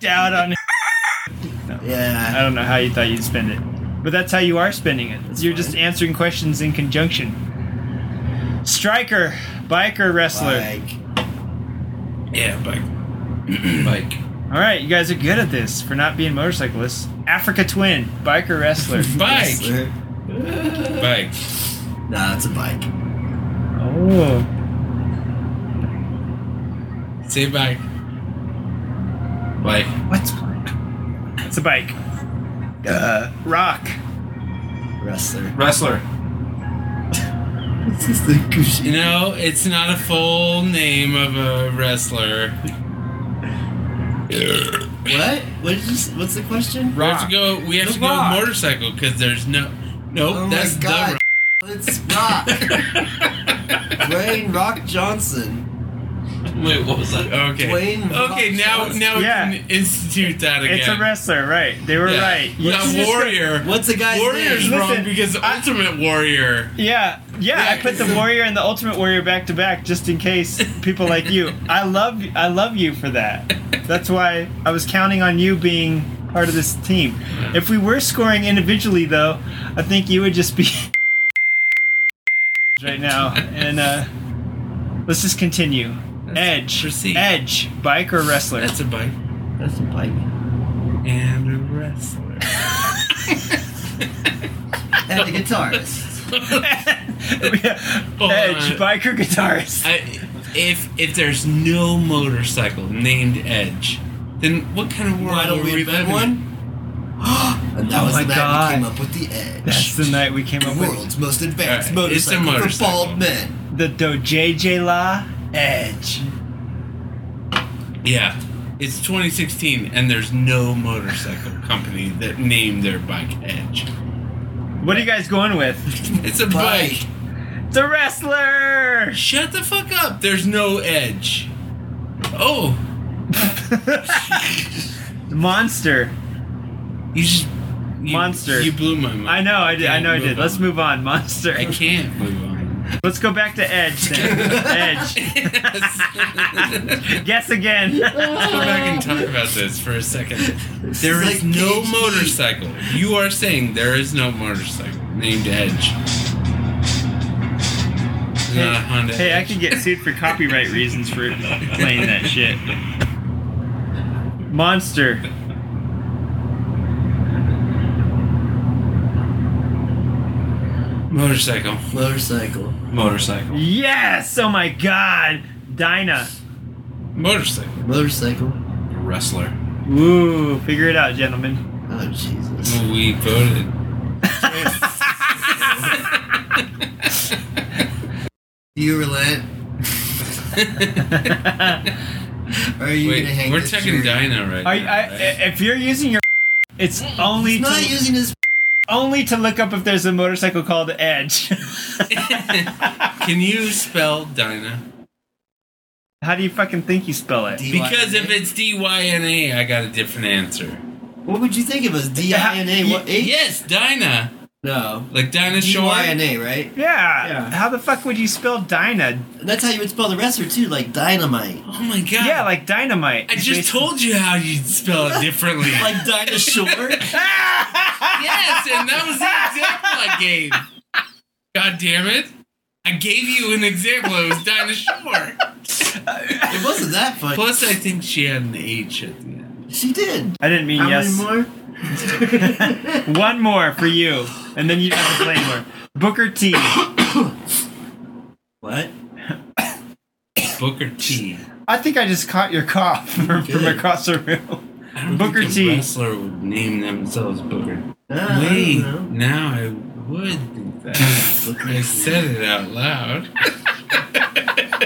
Speaker 14: out on. I
Speaker 13: yeah.
Speaker 14: I don't know how you thought you'd spend it, but that's how you are spending it.
Speaker 13: That's
Speaker 14: You're
Speaker 13: fine.
Speaker 14: just answering questions in conjunction. Striker, biker wrestler.
Speaker 13: Bike.
Speaker 11: Yeah, bike. bike.
Speaker 14: All right, you guys are good at this for not being motorcyclists. Africa Twin, biker wrestler.
Speaker 11: Bike. Bike.
Speaker 13: Nah, it's a bike.
Speaker 14: oh,
Speaker 11: Say bike. Bike.
Speaker 14: what's bike? It's a bike. Uh, rock.
Speaker 13: Wrestler.
Speaker 12: Wrestler.
Speaker 13: It's just the
Speaker 11: You know, it's not a full name of a wrestler.
Speaker 13: What? What did you? What's the question?
Speaker 11: We have to go. We have
Speaker 12: The
Speaker 11: to go
Speaker 12: Rock.
Speaker 11: motorcycle because there's no. Nope,
Speaker 13: Oh
Speaker 11: that's
Speaker 13: my
Speaker 11: the. Rock.
Speaker 13: It's Rock. Dwayne Rock Johnson.
Speaker 11: Wait, what was that? Okay.
Speaker 13: Dwayne Rock
Speaker 11: okay, now
Speaker 13: Johnson.
Speaker 11: now we
Speaker 14: Yeah.
Speaker 11: can institute that again.
Speaker 14: It's a wrestler, right? They were
Speaker 11: Yeah.
Speaker 14: right. You
Speaker 11: Not
Speaker 14: just-
Speaker 11: warrior.
Speaker 13: What's the guy's
Speaker 11: Warrior's
Speaker 13: name?
Speaker 11: wrong
Speaker 14: Listen,
Speaker 11: because Ultimate Warrior.
Speaker 14: Yeah, yeah. I put the warrior and the ultimate warrior back to back just in case people like you. I love, I love you for that. That's why I was counting on you being part of this team. If we were scoring individually, though, I think you would just be right now. And uh, let's just continue. Edge,
Speaker 11: proceed.
Speaker 14: Edge, bike or wrestler?
Speaker 11: That's a bike
Speaker 13: That's a bike.
Speaker 11: and a wrestler.
Speaker 13: And a guitarist.
Speaker 11: Hold
Speaker 14: Edge,
Speaker 11: on.
Speaker 14: bike or guitarist?
Speaker 11: I, if if there's no motorcycle named Edge, then what kind of world
Speaker 13: Why don't
Speaker 11: are
Speaker 13: we
Speaker 11: we
Speaker 13: invent
Speaker 11: living in?
Speaker 13: one? and that
Speaker 14: Oh
Speaker 13: was
Speaker 14: my
Speaker 13: the night
Speaker 14: God.
Speaker 13: we came up with the Edge.
Speaker 14: That's the night we came
Speaker 13: the
Speaker 14: up with The
Speaker 13: world's most advanced
Speaker 11: Alright, it's a
Speaker 13: motorcycle, for bald men.
Speaker 14: the Dojj La Edge.
Speaker 11: Yeah. It's 2016 and there's no motorcycle company that named their bike Edge.
Speaker 14: What are you guys going with?
Speaker 11: It's a bike.
Speaker 14: It's a wrestler.
Speaker 11: Shut the fuck up. There's no Edge. Oh,
Speaker 14: Monster.
Speaker 11: you just you,
Speaker 14: Monster.
Speaker 11: You blew my mind.
Speaker 14: I know, I did. I
Speaker 11: Can't
Speaker 14: know, I did. Let's move on. Monster.
Speaker 11: I can't move on.
Speaker 14: Let's go back to Edge then. Edge. Guess again.
Speaker 11: Let's go back and talk about this for a second. There
Speaker 13: is
Speaker 11: is
Speaker 13: like
Speaker 11: no
Speaker 13: KG.
Speaker 11: motorcycle. You are saying there is no motorcycle named Edge. Not uh, Honda.
Speaker 14: Hey, I could get sued for copyright reasons for playing that shit. Monster.
Speaker 11: motorcycle.
Speaker 13: Motorcycle.
Speaker 12: Motorcycle.
Speaker 14: Yes! Oh my god. Dinah.
Speaker 11: Motorcycle.
Speaker 13: Motorcycle.
Speaker 12: Wrestler.
Speaker 14: Ooh, figure it out, gentlemen.
Speaker 13: Oh Jesus.
Speaker 11: We voted.
Speaker 13: Do you relent? Are you
Speaker 11: Wait,
Speaker 13: gonna hang
Speaker 11: we're
Speaker 13: this
Speaker 11: taking
Speaker 13: jury?
Speaker 11: Dino right
Speaker 14: Are,
Speaker 11: now.
Speaker 14: I,
Speaker 11: right?
Speaker 14: if you're using your, it's only
Speaker 13: He's not
Speaker 14: to,
Speaker 13: using his.
Speaker 14: Only to look up if there's a motorcycle called Edge.
Speaker 11: Can you spell Dinah?
Speaker 14: How do you fucking think you spell it?
Speaker 13: D-
Speaker 11: Because if it's D Y N A, I got a different answer.
Speaker 13: What would you think it was? D I N A?
Speaker 11: Yes, Dinah.
Speaker 13: No.
Speaker 11: Like Dinah Shore.
Speaker 13: D Y N A, right?
Speaker 14: Yeah. How the fuck would you spell Dinah?
Speaker 13: That's how you would spell the wrestler too, like dynamite.
Speaker 11: Oh my god.
Speaker 14: Yeah, like dynamite.
Speaker 11: I just told you how you'd spell it differently.
Speaker 13: like Dinah Shore.
Speaker 11: yes, and that was the example I gave. God damn it. I gave you an example. It was Dinah Shore.
Speaker 13: It wasn't that funny.
Speaker 11: Plus, I think she had an H at the end.
Speaker 13: She did.
Speaker 14: I didn't mean
Speaker 13: How
Speaker 14: yes.
Speaker 13: many more?
Speaker 14: One more for you, and then you have to play more. Booker T.
Speaker 13: What?
Speaker 11: Booker T.
Speaker 14: I think I just caught your cough from, from across the room.
Speaker 11: I don't
Speaker 14: Booker
Speaker 11: think a
Speaker 14: T.
Speaker 11: wrestler would name themselves Booker.
Speaker 13: Uh, I
Speaker 11: Wait,
Speaker 13: don't
Speaker 11: now I would think that. I said it out loud.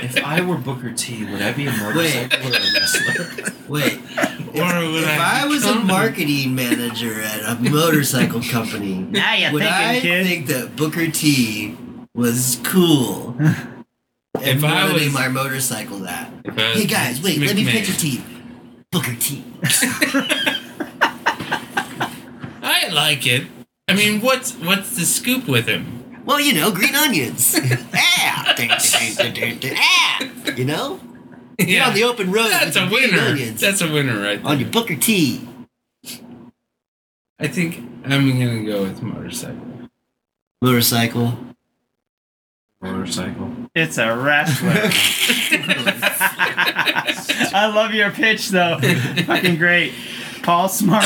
Speaker 12: If I were Booker T, would I be a motorcycle or a wrestler?
Speaker 13: Wait.
Speaker 11: Or would
Speaker 13: If
Speaker 11: I
Speaker 13: I was a marketing manager at a motorcycle company,
Speaker 14: Now you're
Speaker 13: would
Speaker 14: thinking,
Speaker 13: I
Speaker 14: kid.
Speaker 13: think that Booker T was cool? and
Speaker 11: If I was-
Speaker 13: name my motorcycle that.
Speaker 11: If I was
Speaker 13: Hey guys, wait, let me
Speaker 11: McMahon.
Speaker 13: pitch a team. Booker T.
Speaker 11: I like it. I mean, what's what's the scoop with him?
Speaker 13: Well, you know, green onions. ah, ding, ah, you know, get on the open road.
Speaker 11: That's a winner.
Speaker 13: Onions
Speaker 11: That's a winner right there.
Speaker 13: on your Booker T.
Speaker 11: I think I'm gonna go with motorcycle.
Speaker 13: Motorcycle.
Speaker 12: Motorcycle.
Speaker 14: It's a wrestler. I love your pitch though. Fucking great. Paul Smart.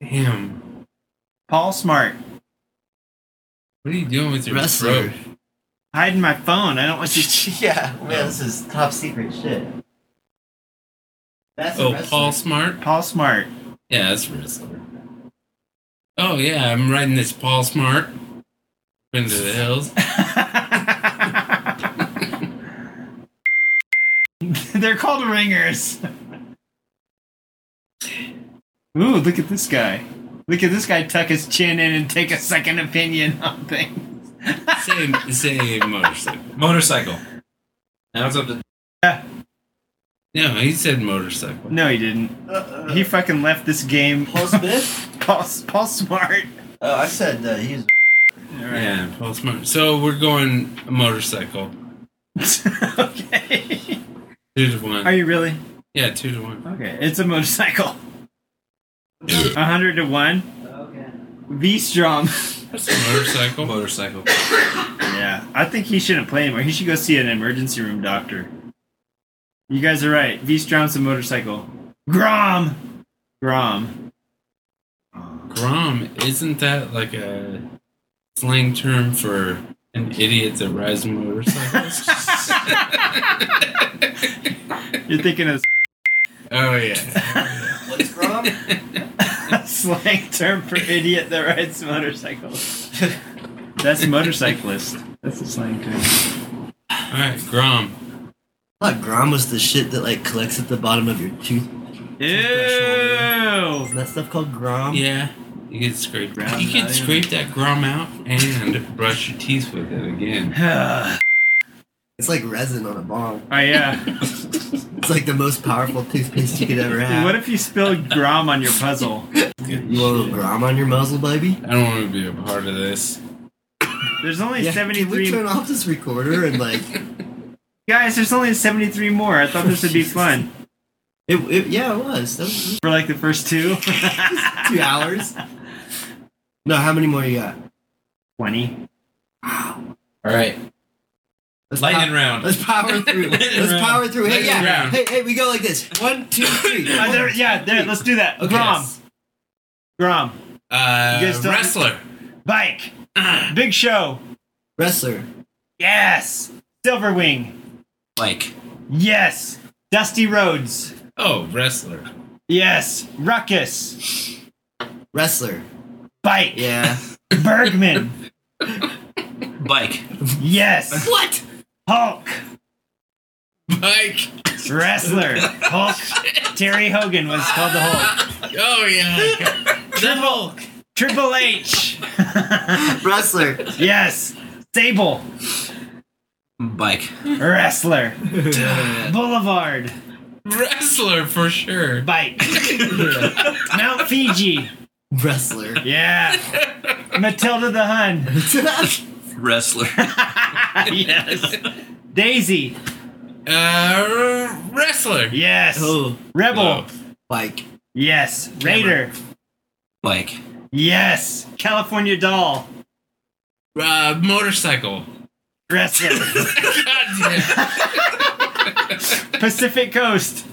Speaker 11: Damn.
Speaker 14: Paul Smart.
Speaker 11: What are you doing with your
Speaker 13: Wrestler.
Speaker 11: throat?
Speaker 14: Hiding my phone. I don't want you to.
Speaker 13: yeah, man, this is top secret shit. That's
Speaker 11: Oh. Paul Smart.
Speaker 14: Paul Smart.
Speaker 11: Yeah, that's a wrestler. Oh yeah, I'm riding this Paul Smart into the hills.
Speaker 14: They're called ringers. Ooh, look at this guy. Look at this guy tuck his chin in and take a second opinion on things.
Speaker 11: Say same motorcycle.
Speaker 12: Motorcycle. Now it's up to. Yeah.
Speaker 11: No, he said motorcycle.
Speaker 14: No, he didn't. He fucking left this game.
Speaker 13: Paul Smith?
Speaker 14: Paul, Paul Smart.
Speaker 13: Oh, I said uh, he's.
Speaker 11: Yeah, Paul Smart. So we're going motorcycle.
Speaker 14: okay.
Speaker 11: Two to one.
Speaker 14: Are you really?
Speaker 11: Yeah, two to one.
Speaker 14: Okay, it's a motorcycle. A hundred to one.
Speaker 13: Okay.
Speaker 14: V Strom.
Speaker 11: That's a motorcycle.
Speaker 12: Motorcycle.
Speaker 14: Yeah, I think he shouldn't play anymore. He should go see an emergency room doctor. You guys are right. V Strom's a motorcycle. Grom. Grom.
Speaker 11: Grom, isn't that like a slang term for an idiot that rides motorcycles?
Speaker 14: You're thinking of
Speaker 11: oh yeah.
Speaker 13: What's Grom?
Speaker 14: a slang term for idiot that rides motorcycles. That's motorcyclist. That's a slang term.
Speaker 11: All right, Grom.
Speaker 13: I thought Grom was the shit that like collects at the bottom of your tooth.
Speaker 14: Ew.
Speaker 13: Isn't that stuff called Grom?
Speaker 11: Yeah, you can scrape.
Speaker 14: Grom
Speaker 11: you can scrape that Grom out and brush your teeth with it again.
Speaker 14: oh
Speaker 13: It's like resin on a bong.
Speaker 14: Oh, yeah.
Speaker 13: It's like the most powerful toothpaste you could ever have.
Speaker 14: What if you spilled Grom on your puzzle?
Speaker 13: you want a little Grom on your muzzle, baby?
Speaker 11: I don't want to be a part of this.
Speaker 14: There's only
Speaker 13: Yeah, Can we turn off this recorder and like
Speaker 14: guys. There's only 73 more. I thought this would be oh, fun
Speaker 13: it, it yeah, it was. That was
Speaker 14: for like the first two.
Speaker 13: two hours. No, how many more you got?
Speaker 14: 20. Wow.
Speaker 12: All right.
Speaker 13: Let's
Speaker 12: Lightning
Speaker 13: pow-
Speaker 12: round.
Speaker 13: Let's power through. Let's
Speaker 12: round.
Speaker 13: power through. Hey,
Speaker 11: Lightning
Speaker 13: yeah.
Speaker 11: round.
Speaker 13: Hey, hey, we go like this. One, two, three.
Speaker 14: Uh, there, yeah, there. Let's do that.
Speaker 13: Okay.
Speaker 14: Grom. Grom.
Speaker 11: Uh,
Speaker 14: You guys
Speaker 11: wrestler.
Speaker 14: Bike. Big Show.
Speaker 13: Wrestler.
Speaker 14: Yes. Silverwing.
Speaker 12: Like.
Speaker 14: Yes. Dusty Rhodes.
Speaker 11: Oh, wrestler.
Speaker 14: Yes. Ruckus.
Speaker 13: Wrestler.
Speaker 14: Bike.
Speaker 13: Yeah.
Speaker 14: Burgman.
Speaker 12: Bike.
Speaker 14: Yes.
Speaker 13: what?
Speaker 14: Hulk.
Speaker 11: Mike.
Speaker 14: Wrestler. Hulk. Terry Hogan was called the Hulk.
Speaker 11: Oh yeah.
Speaker 14: Triple. Triple H.
Speaker 13: Wrestler.
Speaker 14: Yes. Sable.
Speaker 12: Bike.
Speaker 14: Wrestler. Boulevard.
Speaker 11: Wrestler for sure.
Speaker 14: Bike. Mount Fiji.
Speaker 13: Wrestler.
Speaker 14: Yeah. Matilda the Hun.
Speaker 12: Wrestler.
Speaker 14: yes. Daisy.
Speaker 11: Uh, wrestler.
Speaker 14: Yes.
Speaker 13: Oh,
Speaker 14: Rebel.
Speaker 13: bike.
Speaker 14: Yes. Raider.
Speaker 12: Like.
Speaker 14: Yes. California Doll.
Speaker 11: Uh, motorcycle.
Speaker 14: Wrestler.
Speaker 11: God damn.
Speaker 14: Pacific Coast.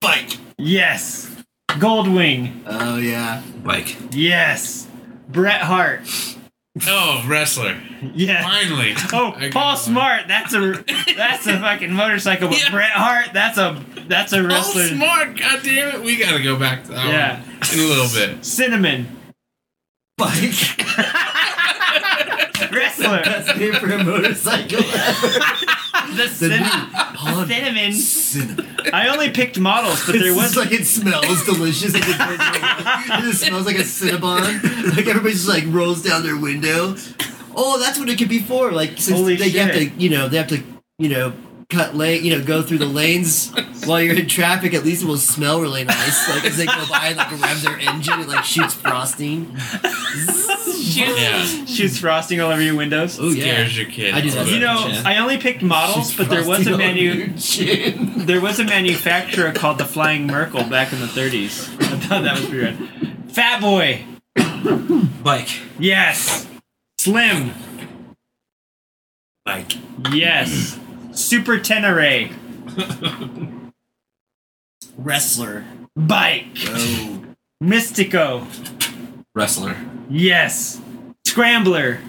Speaker 13: Bike.
Speaker 14: Yes. Goldwing.
Speaker 13: Oh yeah.
Speaker 12: Bike.
Speaker 14: Yes. Bret Hart.
Speaker 11: Oh, wrestler.
Speaker 14: Yeah.
Speaker 11: Finally.
Speaker 14: Oh, Paul. Smart. That's a that's a fucking motorcycle. But
Speaker 11: Yeah.
Speaker 14: Bret Hart. That's a that's a wrestler.
Speaker 11: smart. God damn it. We gotta go back to that
Speaker 14: Yeah.
Speaker 11: one in a little bit.
Speaker 14: Cinnamon.
Speaker 13: Bike.
Speaker 14: Wrestler.
Speaker 13: Best name for a motorcycle ever.
Speaker 14: the cin- cinnamon.
Speaker 13: Cinnamon.
Speaker 14: I only picked models, but there
Speaker 13: It's
Speaker 14: was
Speaker 13: like it smells delicious. Like it, it smells like a Cinnabon. Like everybody just like rolls down their window. Oh, that's what it could be for. Like since
Speaker 14: Holy
Speaker 13: they have to, you know, they have to, you know, cut lane, you know, go through the lanes while you're in traffic. At least it will smell really nice. Like as they go by, and, like rev their engine, it like shoots frosting.
Speaker 11: Yeah.
Speaker 14: shoots frosting all over your windows.
Speaker 13: Oh yeah.
Speaker 11: Scares your kid.
Speaker 13: I do that.
Speaker 14: You know, I only picked models,
Speaker 13: Shoots
Speaker 14: but there was a
Speaker 13: all
Speaker 14: manu there was a manufacturer called the Flying Merkel back in the 30s. I thought that was pretty rad. Fat Boy.
Speaker 12: Bike.
Speaker 14: Yes. Slim.
Speaker 12: Bike.
Speaker 14: Yes. Super Tenere.
Speaker 13: Wrestler.
Speaker 14: Bike.
Speaker 13: Oh.
Speaker 14: Mystico.
Speaker 12: Wrestler.
Speaker 14: Yes. Scrambler.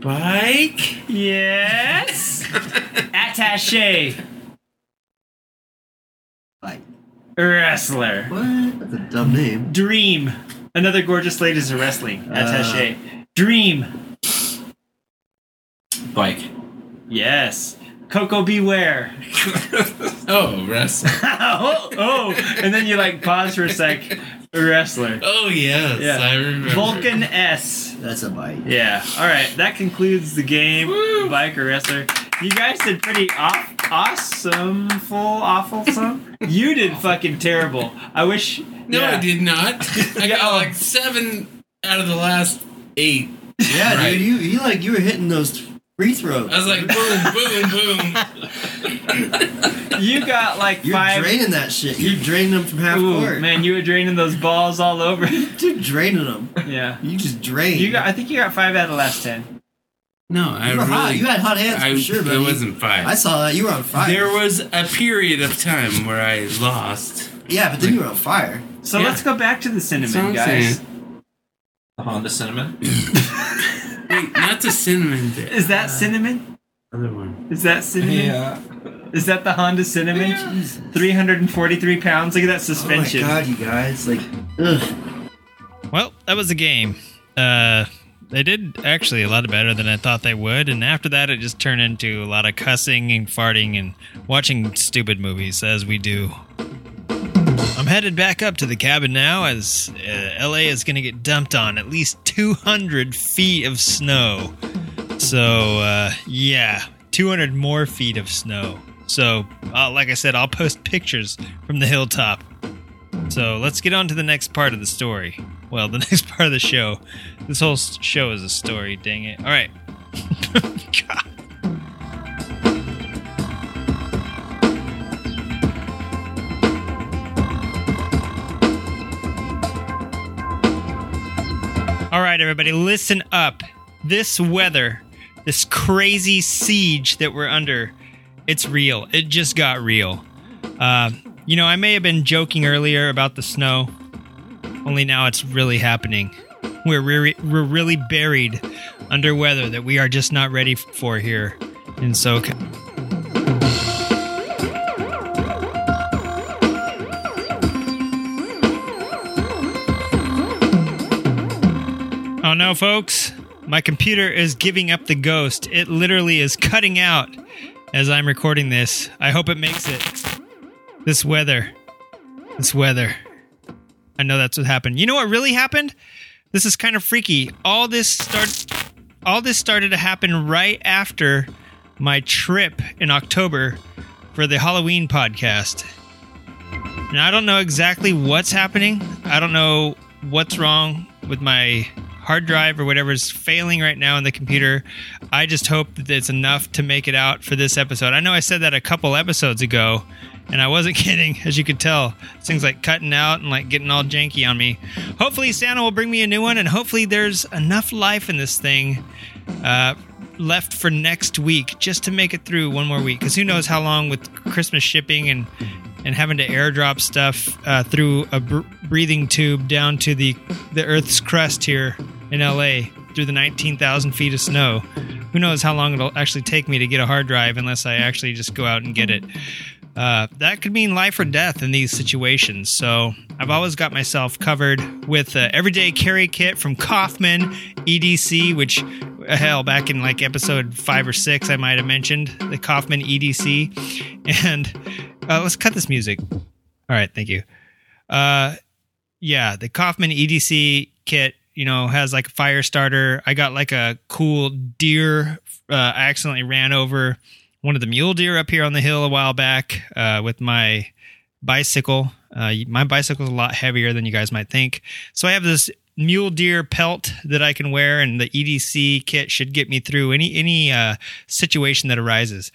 Speaker 11: Bike?
Speaker 14: Yes. Attache.
Speaker 13: Bike.
Speaker 14: Wrestler.
Speaker 13: What? That's a dumb name.
Speaker 14: Dream. Another gorgeous ladies of wrestling. Attache. Uh. Dream.
Speaker 12: Bike.
Speaker 14: Yes. Coco Beware.
Speaker 11: Oh, wrestler.
Speaker 14: oh, oh, and then you like pause for a sec. Wrestler.
Speaker 11: Oh, yes.
Speaker 14: Yeah.
Speaker 11: I remember.
Speaker 14: Vulcan S.
Speaker 13: That's a bike.
Speaker 14: Yeah. All right. That concludes the game. Bike or wrestler. You guys did pretty off, awesome, full, awful. Some. You did fucking terrible. I wish.
Speaker 11: No,
Speaker 14: yeah.
Speaker 11: I did not. I
Speaker 14: Yeah,
Speaker 11: got like seven out of the last eight.
Speaker 13: Yeah,
Speaker 11: Right.
Speaker 13: dude. You you like you were hitting those free throws.
Speaker 11: I was like, boom, boom, boom.
Speaker 14: You got like
Speaker 13: You're
Speaker 14: five.
Speaker 13: draining that shit. You're draining them from half
Speaker 14: Ooh,
Speaker 13: court.
Speaker 14: man, you were draining those balls all over.
Speaker 13: You're draining them.
Speaker 14: yeah.
Speaker 13: You just drain.
Speaker 14: You got. I think you got five out of the last ten.
Speaker 11: No, I
Speaker 13: You were
Speaker 11: really.
Speaker 13: hot. You had hot hands
Speaker 11: I,
Speaker 13: for sure,
Speaker 11: but
Speaker 13: It
Speaker 11: wasn't five.
Speaker 13: I saw that. You were on fire.
Speaker 11: There was a period of time where I lost.
Speaker 13: yeah, but then you were on fire.
Speaker 14: So
Speaker 11: Yeah.
Speaker 14: let's go back to the
Speaker 11: That's what
Speaker 14: cinnamon,
Speaker 11: I'm
Speaker 14: guys.
Speaker 11: saying.
Speaker 12: The Honda Cinnamon.
Speaker 11: Wait, not the cinnamon bit.
Speaker 14: Is that cinnamon?
Speaker 11: Other one.
Speaker 14: Is that cinnamon?
Speaker 12: Yeah.
Speaker 14: Is that the Honda Cinnamon? 343 pounds. Look at that suspension.
Speaker 13: Oh my god, you guys! Like, ugh.
Speaker 10: Well, that was a game. Uh, they did actually a lot better than I thought they would, and after that, it just turned into a lot of cussing and farting and watching stupid movies, as we do. I'm headed back up to the cabin now, as uh, LA is going to get dumped on at least 200 feet of snow. So, uh, yeah, 200 more feet of snow. So, uh, like I said, I'll post pictures from the hilltop. So let's get on to the next part of the story. Well, the next part of the show. This whole show is a story, dang it. All right. God. All right, everybody, listen up. This weather, this crazy siege that we're under, it's real. It just got real. Uh, you know, I may have been joking earlier about the snow, only now it's really happening. We're re- we're really buried under weather that we are just not ready for here in SoCal. No, folks. My computer is giving up the ghost. It literally is cutting out as I'm recording this. I hope it makes it. This weather. This weather. I know that's what happened. You know what really happened? This is kind of freaky. All this start all this started to happen right after my trip in October for the Halloween podcast. And I don't know exactly what's happening. I don't know what's wrong with my hard drive or whatever's failing right now in the computer. I just hope that it's enough to make it out for this episode. I know I said that a couple episodes ago, and I wasn't kidding, as you could tell. Things like cutting out and like getting all janky on me. Hopefully, Santa will bring me a new one, and hopefully, there's enough life in this thing uh, left for next week just to make it through one more week. Because who knows how long with Christmas shipping and and having to airdrop stuff uh, through a br- breathing tube down to the the Earth's crust here in LA through the 19,000 feet of snow. Who knows how long it'll actually take me to get a hard drive unless I actually just go out and get it. Uh, that could mean life or death in these situations. So I've always got myself covered with uh, everyday carry kit from Kaufman EDC, which hell, back in like episode five or six, I might have mentioned the Kaufman EDC. And uh, let's cut this music. All right, thank you. Uh, yeah, the Kaufman EDC kit, you know, has like a fire starter. I got like a cool deer. Uh, I accidentally ran over one of the mule deer up here on the hill a while back uh, with my bicycle. Uh, my bicycle is a lot heavier than you guys might think. So I have this mule deer pelt that I can wear, and the EDC kit should get me through any any uh, situation that arises.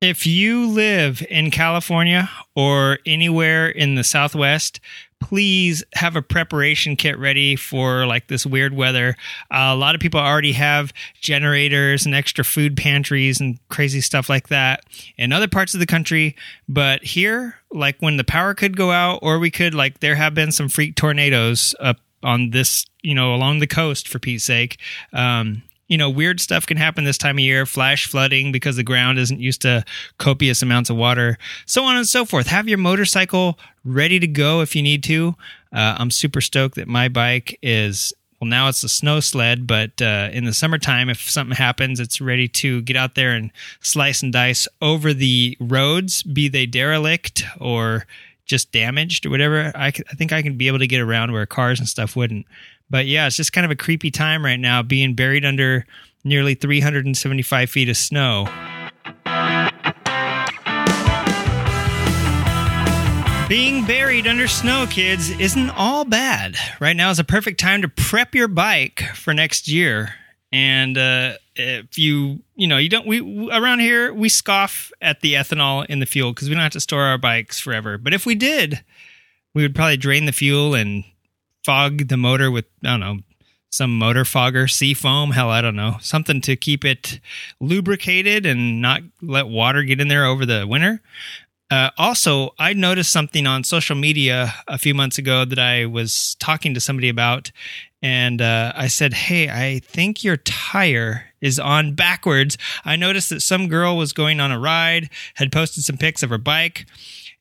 Speaker 10: If you live in California or anywhere in the Southwest, please have a preparation kit ready for like this weird weather. Uh, a lot of people already have generators and extra food pantries and crazy stuff like that in other parts of the country. But here, like when the power could go out, or we could, like, there have been some freak tornadoes up on this, you know, along the coast for Pete's sake. Um, you know, weird stuff can happen this time of year, flash flooding because the ground isn't used to copious amounts of water, so on and so forth. Have your motorcycle ready to go if you need to. Uh, I'm super stoked that my bike is, well, now it's a snow sled, but uh, in the summertime, if something happens, it's ready to get out there and slice and dice over the roads, be they derelict or just damaged or whatever. I, I think I can be able to get around where cars and stuff wouldn't. But yeah, it's just kind of a creepy time right now, being buried under nearly 375 feet of snow. Being buried under snow, kids, isn't all bad. Right now is a perfect time to prep your bike for next year. And uh, if you, you know, you don't, we around here we scoff at the ethanol in the fuel because we don't have to store our bikes forever. But if we did, we would probably drain the fuel and fog the motor with I don't know some motor fogger, sea foam, hell I don't know, something to keep it lubricated and not let water get in there over the winter. Uh, also, I noticed something on social media a few months ago that I was talking to somebody about, and uh, I said, "Hey, I think your tire is on backwards." I noticed that some girl was going on a ride, had posted some pics of her bike.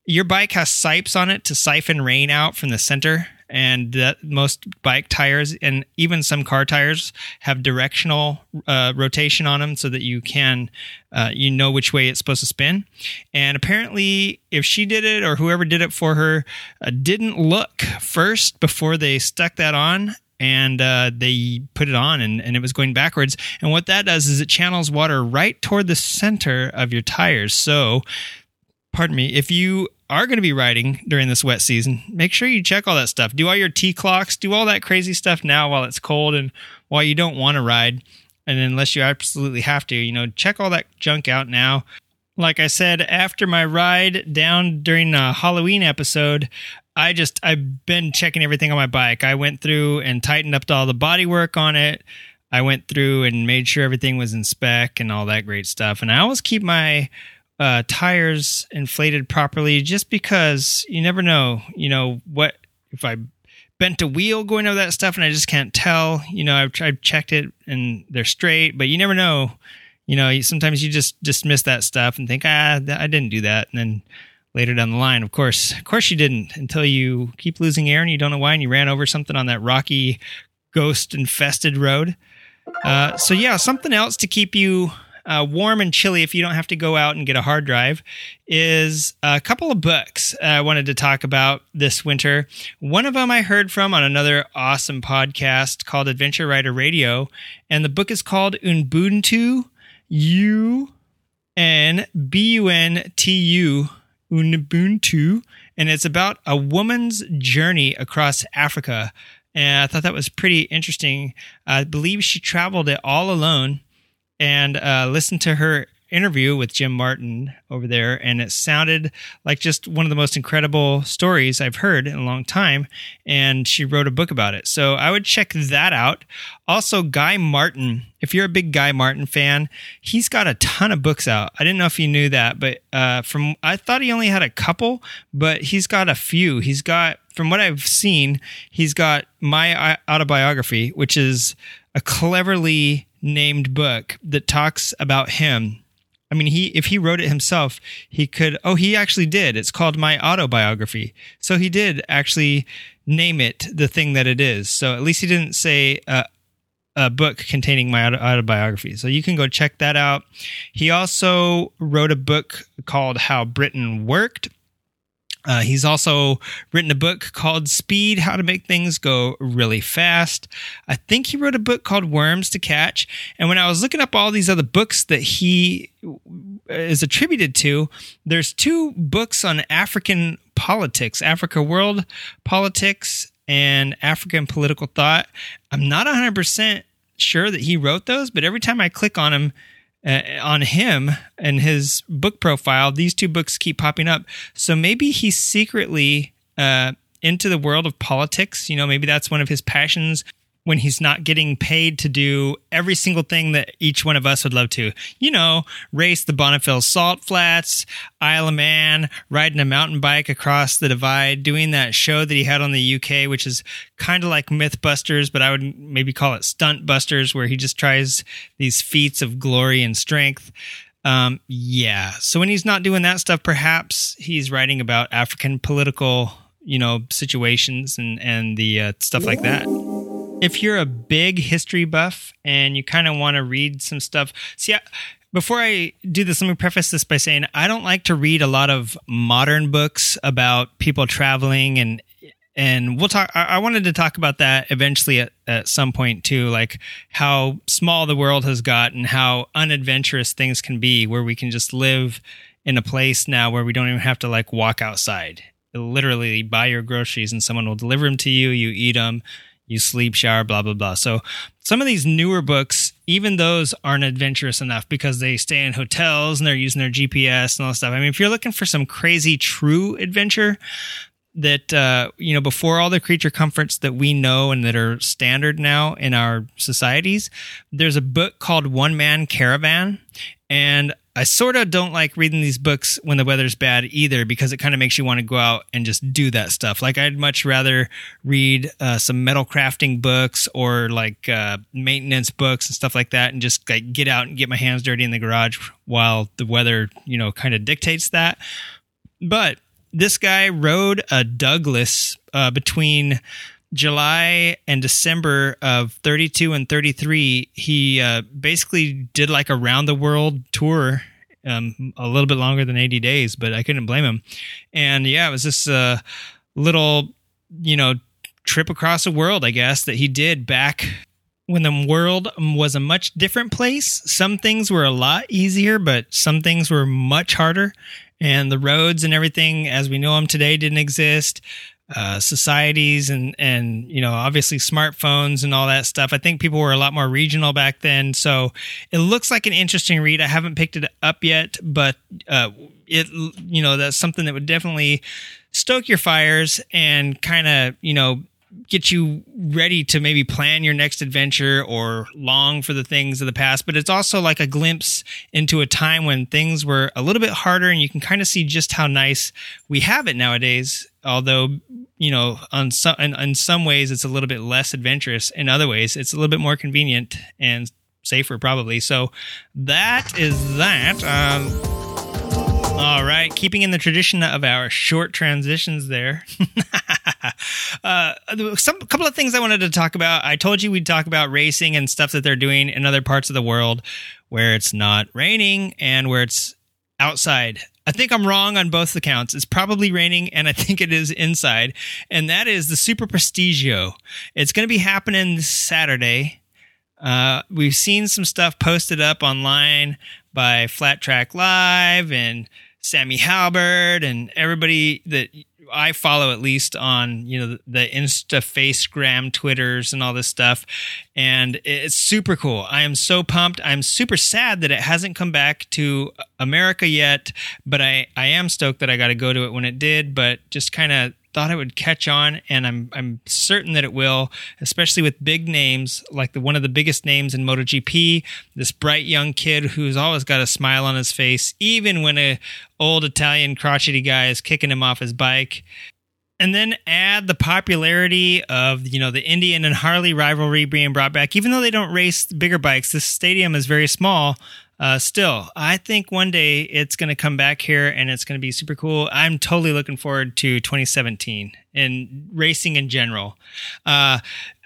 Speaker 10: Your bike has sipes on it to siphon rain out from the center and that most bike tires and even some car tires have directional uh, rotation on them so that you can uh, you know which way it's supposed to spin. And apparently if she did it or whoever did it for her uh, didn't look first before they stuck that on and uh, they put it on and, and it was going backwards. And what that does is it channels water right toward the center of your tires. So pardon me if you are going to be riding during this wet season, make sure you check all that stuff. Do all your T clocks, do all that crazy stuff now while it's cold and while you don't want to ride. And unless you absolutely have to, you know, check all that junk out now. Like I said, after my ride down during the Halloween episode, I just, I've been checking everything on my bike. I went through and tightened up all the body work on it. I went through and made sure everything was in spec and all that great stuff. And I always keep my uh, tires inflated properly just because you never know, you know, what if I bent a wheel going over that stuff and I just can't tell. You know, I've, I've checked it and they're straight, but you never know. You know, sometimes you just dismiss that stuff and think, ah, I didn't do that. And then later down the line, of course, of course you didn't until you keep losing air and you don't know why and you ran over something on that rocky, ghost infested road. Uh, so yeah, something else to keep you uh, warm and chilly if you don't have to go out and get a hard drive is a couple of books I wanted to talk about this winter. One of them I heard from on another awesome podcast called Adventure Rider Radio, and the book is called Unbuntu U N B U N T U Unbuntu, and it's about a woman's journey across Africa. And I thought that was pretty interesting. I believe she traveled it all alone and uh, listened to her interview with Jim Martin over there, and it sounded like just one of the most incredible stories I've heard in a long time. And she wrote a book about it. So I would check that out. Also, Guy Martin, if you're a big Guy Martin fan, he's got a ton of books out. I didn't know if you knew that, but uh, from I thought he only had a couple, but he's got a few. He's got, from what I've seen, he's got my autobiography, which is a cleverly named book that talks about him I mean, he if he wrote it himself, he could. Oh, he actually did. It's called my autobiography. So he did actually name it the thing that it is. So at least he didn't say uh, a book containing my autobiography. So you can go check that out. He also wrote a book called How Britain Worked. Uh, he's also written a book called Speed How to Make Things Go Really Fast. I think he wrote a book called Worms to Catch. And when I was looking up all these other books that he is attributed to, there's two books on African politics, Africa World Politics and African Political Thought. I'm not 100% sure that he wrote those, but every time I click on him, uh, on him and his book profile, these two books keep popping up. So maybe he's secretly uh, into the world of politics. You know, maybe that's one of his passions when he's not getting paid to do every single thing that each one of us would love to. You know, race the Bonneville Salt Flats, Isle of Man, riding a mountain bike across the divide, doing that show that he had on the UK, which is kind of like Mythbusters, but I would maybe call it Stunt Busters, where he just tries these feats of glory and strength. Um, yeah. So when he's not doing that stuff, perhaps he's writing about African political, you know, situations and, and the uh, stuff like that if you're a big history buff and you kind of want to read some stuff, see, I, before I do this, let me preface this by saying I don't like to read a lot of modern books about people traveling and and we'll talk. I, wanted to talk about that eventually at, at some point too, like how small the world has gotten, how unadventurous things can be, where we can just live in a place now where we don't even have to like walk outside. Literally buy your groceries and someone will deliver them to you. You eat them you sleep, shower, blah, blah, blah. So some of these newer books, even those aren't adventurous enough because they stay in hotels and they're using their GPS and all that stuff. I mean, if you're looking for some crazy true adventure, that uh, you know before all the creature comforts that we know and that are standard now in our societies there's a book called one man caravan and I sort of don't like reading these books when the weather's bad either because it kind of makes you want to go out and just do that stuff. Like I'd much rather read uh, some metal crafting books or like uh, maintenance books and stuff like that, and just like get out and get my hands dirty in the garage while the weather, you know, kind of dictates that. But this guy rode a Douglas uh, between July and December of 32 and 33, he uh, basically did like a round the world tour, um, a little bit longer than 80 days, but I couldn't blame him. And yeah, it was this uh, little, you know, trip across the world, I guess, that he did back when the world was a much different place. Some things were a lot easier, but some things were much harder. And the roads and everything as we know them today didn't exist uh, societies and and you know obviously smartphones and all that stuff. I think people were a lot more regional back then, so it looks like an interesting read. I haven't picked it up yet, but uh, it you know that's something that would definitely stoke your fires and kind of you know get you ready to maybe plan your next adventure or long for the things of the past. But it's also like a glimpse into a time when things were a little bit harder and you can kind of see just how nice we have it nowadays. Although, you know, on some, in, in some ways it's a little bit less adventurous. In other ways, it's a little bit more convenient and safer probably. So that is that. Um, all right, keeping in the tradition of our short transitions there. uh, some couple of things I wanted to talk about. I told you we'd talk about racing and stuff that they're doing in other parts of the world where it's not raining and where it's outside. I think I'm wrong on both accounts. It's probably raining and I think it is inside. And that is the Super Prestigio. It's going to be happening this Saturday. Uh, we've seen some stuff posted up online by Flat Track Live and Sammy Halbert and everybody that I follow at least on you know the Insta, Facegram, Twitters, and all this stuff, and it's super cool. I am so pumped. I'm super sad that it hasn't come back to America yet, but I I am stoked that I got to go to it when it did. But just kind of thought it would catch on, and I'm I'm certain that it will, especially with big names like the one of the biggest names in MotoGP. This bright young kid who's always got a smile on his face, even when a old Italian crotchety guy is kicking him off his bike. And then add the popularity of you know the Indian and Harley rivalry being brought back. Even though they don't race bigger bikes, this stadium is very small uh, still, I think one day it's going to come back here and it's going to be super cool. I'm totally looking forward to 2017 and racing in general. Uh,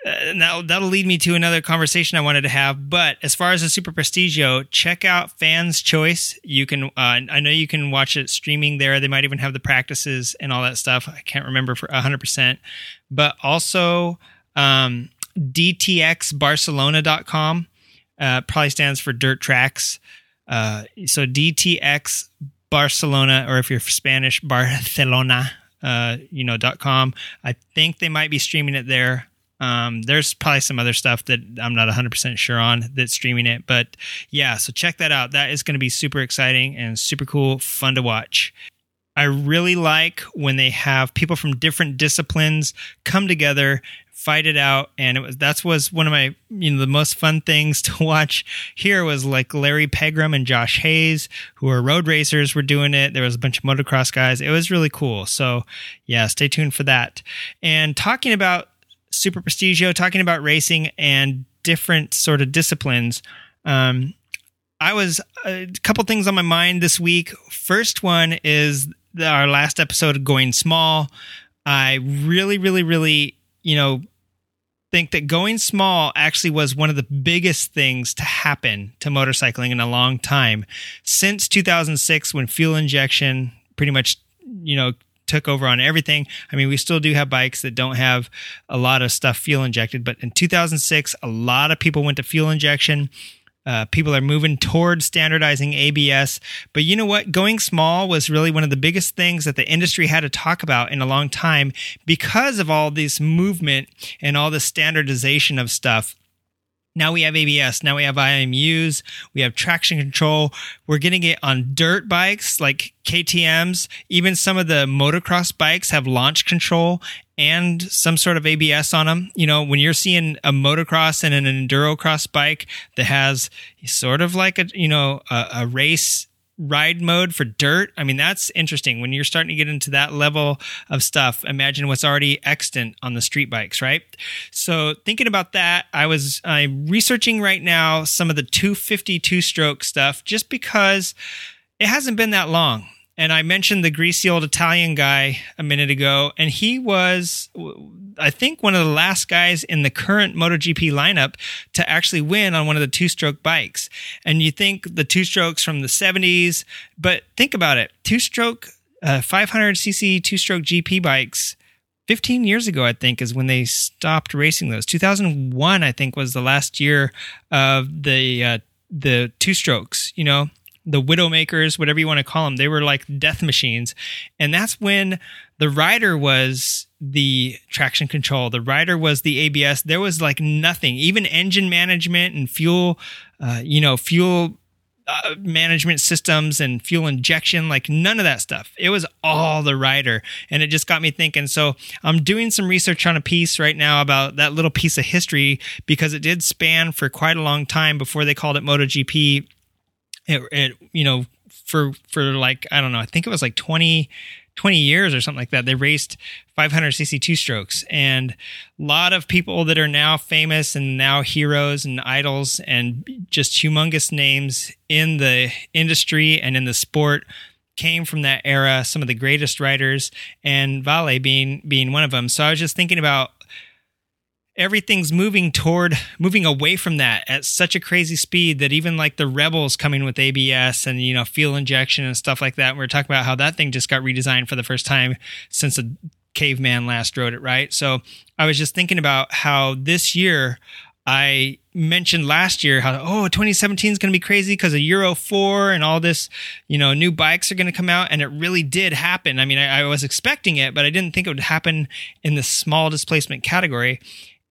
Speaker 10: and that'll, that'll lead me to another conversation I wanted to have. But as far as the Super Prestigio, check out Fans Choice. You can, uh, I know you can watch it streaming there. They might even have the practices and all that stuff. I can't remember for 100%. But also, um, DTXBarcelona.com uh, probably stands for dirt tracks. Uh, so DTX Barcelona, or if you're Spanish, Barcelona, uh, you know, dot com. I think they might be streaming it there. Um, there's probably some other stuff that I'm not 100% sure on that's streaming it, but yeah, so check that out. That is going to be super exciting and super cool, fun to watch. I really like when they have people from different disciplines come together fight it out and it was that's was one of my you know the most fun things to watch here was like Larry Pegram and Josh Hayes who are road racers were doing it. There was a bunch of motocross guys. It was really cool. So yeah stay tuned for that. And talking about super prestigio talking about racing and different sort of disciplines um I was a couple things on my mind this week. First one is our last episode going small I really really really you know think that going small actually was one of the biggest things to happen to motorcycling in a long time. Since 2006 when fuel injection pretty much you know took over on everything i mean we still do have bikes that don't have a lot of stuff fuel injected but in 2006 a lot of people went to fuel injection uh, people are moving towards standardizing ABS. But you know what? Going small was really one of the biggest things that the industry had to talk about in a long time because of all this movement and all the standardization of stuff. Now we have ABS. Now we have IMUs. We have traction control. We're getting it on dirt bikes like KTMs. Even some of the motocross bikes have launch control and some sort of ABS on them. You know, when you're seeing a motocross and an endurocross bike that has sort of like a, you know, a, a race ride mode for dirt. I mean, that's interesting. When you're starting to get into that level of stuff, imagine what's already extant on the street bikes, right? So thinking about that, I was I'm researching right now some of the 252 stroke stuff just because it hasn't been that long. And I mentioned the greasy old Italian guy a minute ago, and he was, I think, one of the last guys in the current MotoGP lineup to actually win on one of the two stroke bikes. And you think the two strokes from the 70s, but think about it two stroke, uh, 500cc two stroke GP bikes. 15 years ago, I think, is when they stopped racing those. 2001, I think, was the last year of the uh, the two strokes. You know, the Widowmakers, whatever you want to call them, they were like death machines. And that's when the rider was the traction control, the rider was the ABS. There was like nothing, even engine management and fuel, uh, you know, fuel uh, management systems and fuel injection, like none of that stuff. It was all the rider. And it just got me thinking. So I'm doing some research on a piece right now about that little piece of history because it did span for quite a long time before they called it MotoGP it, it you know for for like I don't know I think it was like 20 20 years or something like that they raced 500cc two strokes. And a lot of people that are now famous and now heroes and idols and just humongous names in the industry and in the sport came from that era some of the greatest riders and Vale being being one of them. So I was just thinking about everything's moving toward moving away from that at such a crazy speed that even like the rebels coming with abs and you know fuel injection and stuff like that we are talking about how that thing just got redesigned for the first time since a caveman last rode it right so i was just thinking about how this year i mentioned last year how oh 2017 is going to be crazy because of Euro 4 and all this, you know, new bikes are going to come out and it really did happen. I mean, I, I was expecting it, but I didn't think it would happen in the small displacement category.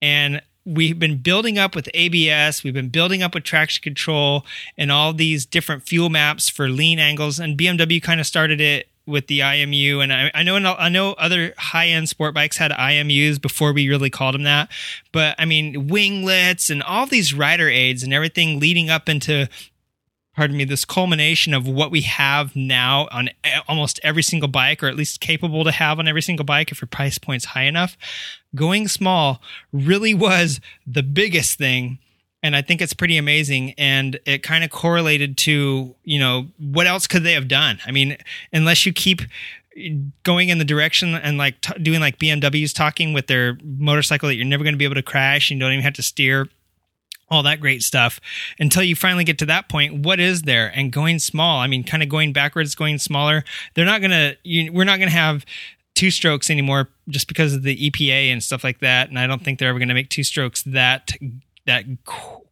Speaker 10: And we've been building up with ABS, we've been building up with traction control and all these different fuel maps for lean angles. And BMW kind of started it with the IMU, and I, I know I know other high end sport bikes had IMUs before we really called them that, but I mean winglets and all these rider aids and everything leading up into pardon me, this culmination of what we have now on almost every single bike, or at least capable to have on every single bike if your price point's high enough. Going small really was the biggest thing and I think it's pretty amazing. And it kind of correlated to, you know, what else could they have done? I mean, unless you keep going in the direction and like t- doing like BMWs talking with their motorcycle that you're never going to be able to crash and you don't even have to steer all that great stuff until you finally get to that point what is there and going small i mean kind of going backwards going smaller they're not going to we're not going to have two strokes anymore just because of the EPA and stuff like that and I don't think they're ever going to make two strokes that that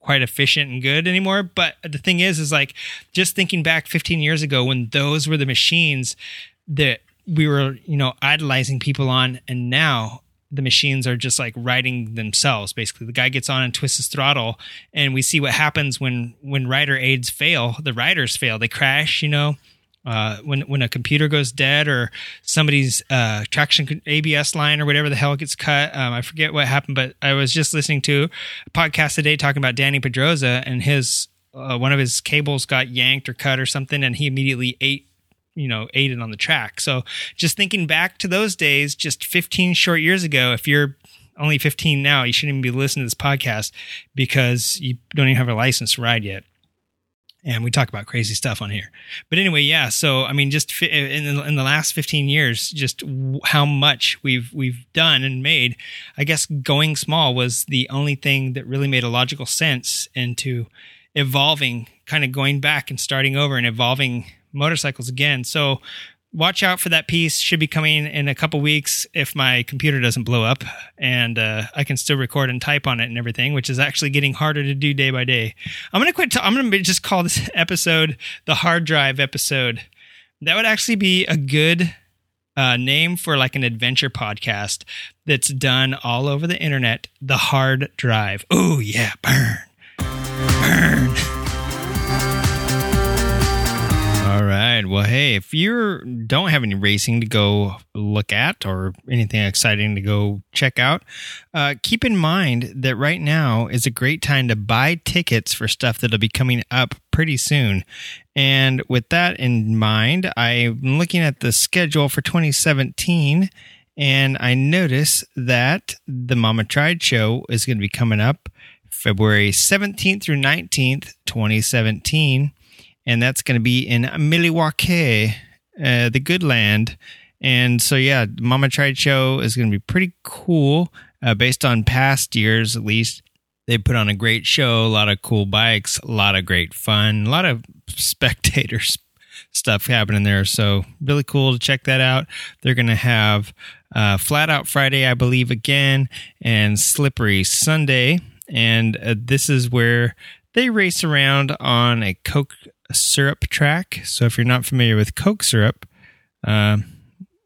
Speaker 10: quite efficient and good anymore. But the thing is, is like just thinking back 15 years ago when those were the machines that we were, you know, idolizing people on, and now the machines are just like riding themselves. Basically, the guy gets on and twists his throttle, and we see what happens when when rider aids fail. The riders fail; they crash. You know, uh, when when a computer goes dead or somebody's uh, traction ABS line or whatever the hell gets cut. Um, I forget what happened, but I was just listening to a podcast today talking about Dani Pedrosa and his uh, one of his cables got yanked or cut or something, and he immediately ate you know ate it on the track. So just thinking back to those days, just 15 short years ago, if you're only 15 now, you shouldn't even be listening to this podcast because you don't even have a license to ride yet and we talk about crazy stuff on here. But anyway, yeah. So I mean, just in the, in the last fifteen years, just how much we've we've done and made. I guess going small was the only thing that really made a logical sense into evolving, kind of going back and starting over and evolving motorcycles again. So watch out for that piece. Should be coming in a couple weeks if my computer doesn't blow up and uh, I can still record and type on it and everything, which is actually getting harder to do day by day. I'm gonna quit. I'm gonna just call this episode the hard drive episode. That would actually be a good uh, name for like an adventure podcast that's done all over the internet. The hard drive. Oh yeah, burn, burn. All right. Well, hey, if you don't have any racing to go look at or anything exciting to go check out, uh, keep in mind that right now is a great time to buy tickets for stuff that'll be coming up pretty soon. And with that in mind, I'm looking at the schedule for 2017 and I notice that the Mama Tried show is going to be coming up February 17th through 19th, 2017 and that's going to be in Milwaukee, uh, the good land. And so, yeah, Mama Tried Show is going to be pretty cool uh, based on past years, at least. They put on a great show, a lot of cool bikes, a lot of great fun, a lot of spectators stuff happening there. So, really cool to check that out. They're going to have uh, Flat Out Friday, I believe, again, and Slippery Sunday. And uh, this is where they race around on a Coke syrup track. So if you're not familiar with Coke syrup, uh,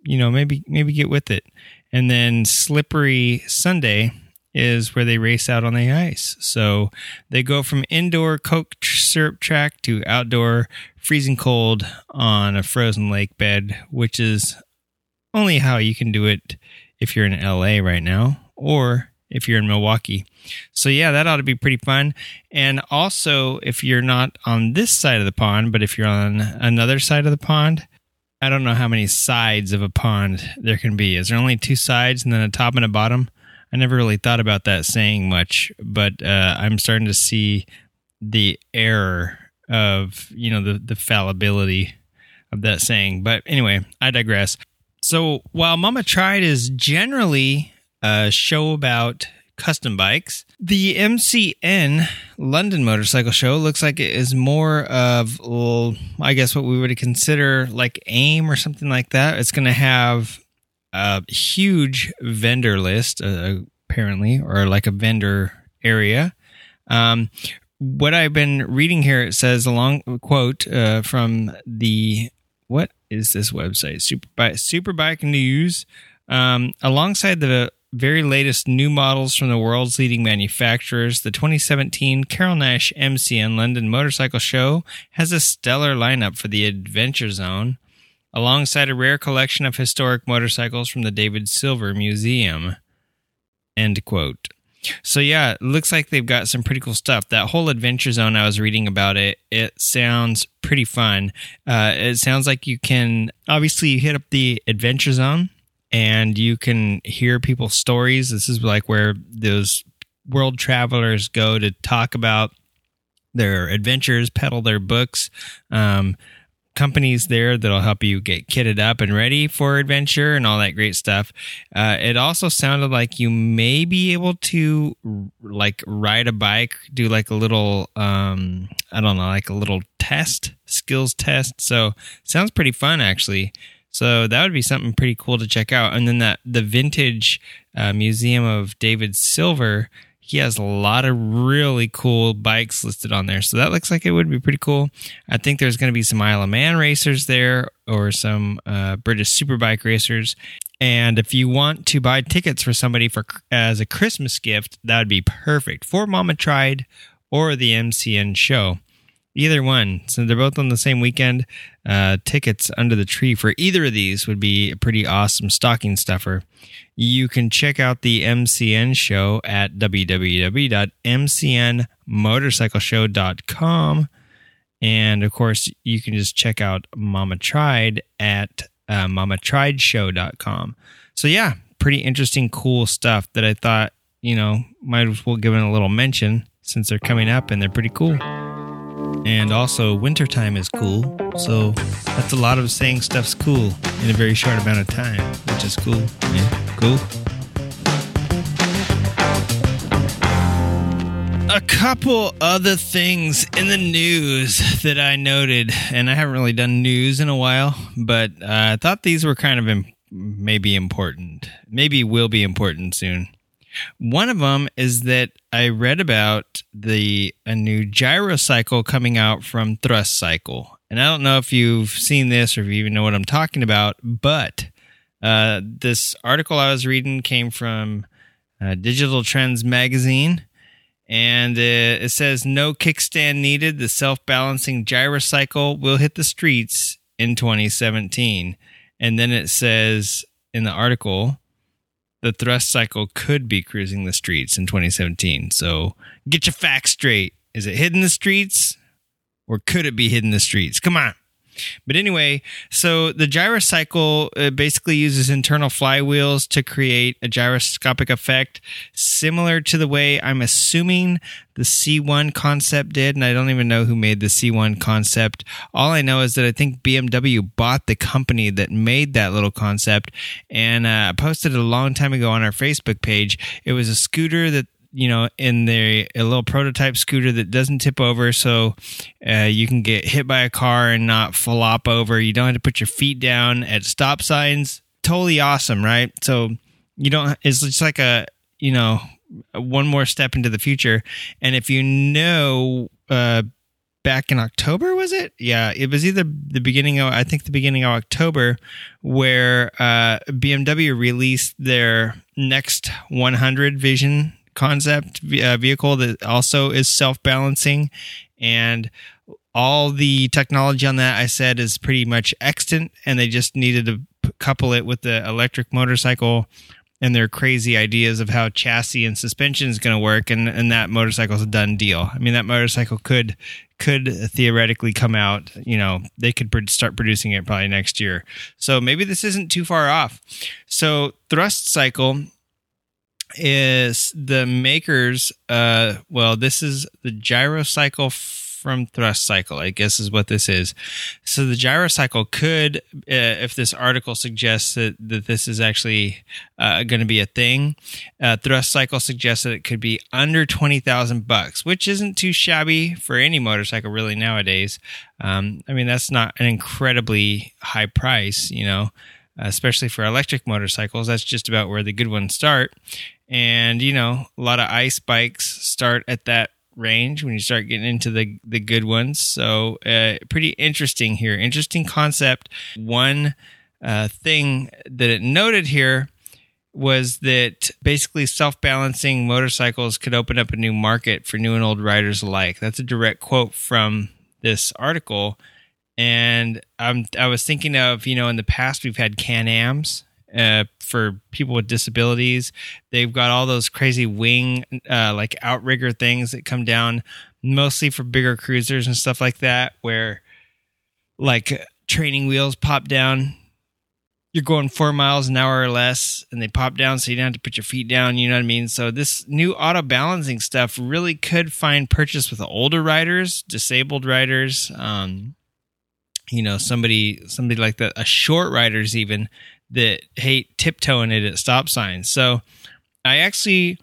Speaker 10: you know maybe maybe get with it. And then Slippery Sunday is where they race out on the ice. So they go from indoor Coke syrup track to outdoor freezing cold on a frozen lake bed, which is only how you can do it if you're in LA right now or if you're in Milwaukee. So yeah, that ought to be pretty fun. And also, if you're not on this side of the pond, but if you're on another side of the pond, I don't know how many sides of a pond there can be. Is there only two sides and then a top and a bottom? I never really thought about that saying much, but uh, I'm starting to see the error of you know the the fallibility of that saying. But anyway, I digress. So while Mama Tried is generally a show about custom bikes. The MCN London Motorcycle Show looks like it is more of, well, I guess what we would consider like AIM or something like that. It's going to have a huge vendor list, uh, apparently, or like a vendor area. Um, what I've been reading here, it says a long quote uh, from the what is this website? Superbike Superbike News. Um, alongside the very latest new models from the world's leading manufacturers, the 2017 Carol Nash MCN London Motorcycle Show has a stellar lineup for the Adventure Zone, alongside a rare collection of historic motorcycles from the David Silver Museum. End quote. So yeah, it looks like they've got some pretty cool stuff. That whole adventure zone I was reading about it, it sounds pretty fun. Uh, it sounds like you can obviously hit up the adventure zone and you can hear people's stories. This is like where those world travelers go to talk about their adventures, peddle their books. Um, companies there that'll help you get kitted up and ready for adventure and all that great stuff. Uh, it also sounded like you may be able to like ride a bike, do like a little, um, I don't know, like a little test, skills test. So sounds pretty fun actually. So that would be something pretty cool to check out. And then that the vintage uh, museum of David Silver he has a lot of really cool bikes listed on there. So that looks like it would be pretty cool. I think there's going to be some Isle of Man racers there or some uh, British Superbike racers. And if you want to buy tickets for somebody for as a Christmas gift, that would be perfect for Mama Tried or the MCN show. Either one. So they're both on the same weekend. Uh, tickets under the tree for either of these would be a pretty awesome stocking stuffer. You can check out the MCN show at www.mcnmotorcycleshow.com. And of course, you can just check out Mama Tried at uh, mamatriedshow.com. So, yeah, pretty interesting, cool stuff that I thought, you know, might as well give it a little mention since they're coming up and they're pretty cool. And also, wintertime is cool. So that's a lot of saying stuff's cool in a very short amount of time, which is cool. Yeah, cool. A couple other things in the news that I noted, and I haven't really done news in a while, but uh, I thought these were kind of maybe important. Maybe will be important soon. One of them is that I read about the a new gyro cycle coming out from Thrust Cycle, and I don't know if you've seen this or if you even know what I'm talking about, but uh, this article I was reading came from uh, Digital Trends magazine, and uh, it says no kickstand needed. The self-balancing gyro cycle will hit the streets in 2017, and then it says in the article the thrust cycle could be cruising the streets in 2017. So get your facts straight. Is it hitting the streets or could it be hitting the streets? Come on. But anyway, so the gyrocycle uh, basically uses internal flywheels to create a gyroscopic effect, similar to the way I'm assuming the C1 concept did. And I don't even know who made the C1 concept. All I know is that I think BMW bought the company that made that little concept and uh, posted it a long time ago on our Facebook page. It was a scooter that you know, in the a little prototype scooter that doesn't tip over, so uh, you can get hit by a car and not flop over. You don't have to put your feet down at stop signs. Totally awesome, right? So you don't. It's just like a you know one more step into the future. And if you know, uh, back in October was it? Yeah, it was either the beginning of I think the beginning of October where uh, BMW released their next 100 Vision concept uh, vehicle that also is self balancing. And all the technology on that I said is pretty much extant, and they just needed to p- couple it with the electric motorcycle and their crazy ideas of how chassis and suspension is going to work, and and that motorcycle's a done deal. I mean, that motorcycle could could theoretically come out. You know, they could pr- start producing it probably next year. So maybe this isn't too far off. So thrust cycle is the makers uh well this is the gyrocycle from thrust cycle i guess is what this is. So the gyrocycle could uh, if this article suggests that, that this is actually uh, going to be a thing uh, thrust cycle suggests that it could be under 20000 bucks which isn't too shabby for any motorcycle really nowadays. Um, i mean that's not an incredibly high price you know especially for electric motorcycles. That's just about where the good ones start and, you know, a lot of ice bikes start at that range when you start getting into the the good ones. So uh, pretty interesting here. Interesting concept. One uh, thing that it noted here was that basically self balancing motorcycles could open up a new market for new and old riders alike. That's a direct quote from this article. And um, I was thinking of, you know, in the past we've had Can Ams uh, for people with disabilities. They've got all those crazy wing, uh, like outrigger things that come down mostly for bigger cruisers and stuff like that, where like training wheels pop down you're going four miles an hour or less and they pop down so you don't have to put your feet down you know what i mean so this new auto balancing stuff really could find purchase with older riders disabled riders um you know somebody somebody like that a short riders even that hate tiptoeing it at stop signs so i actually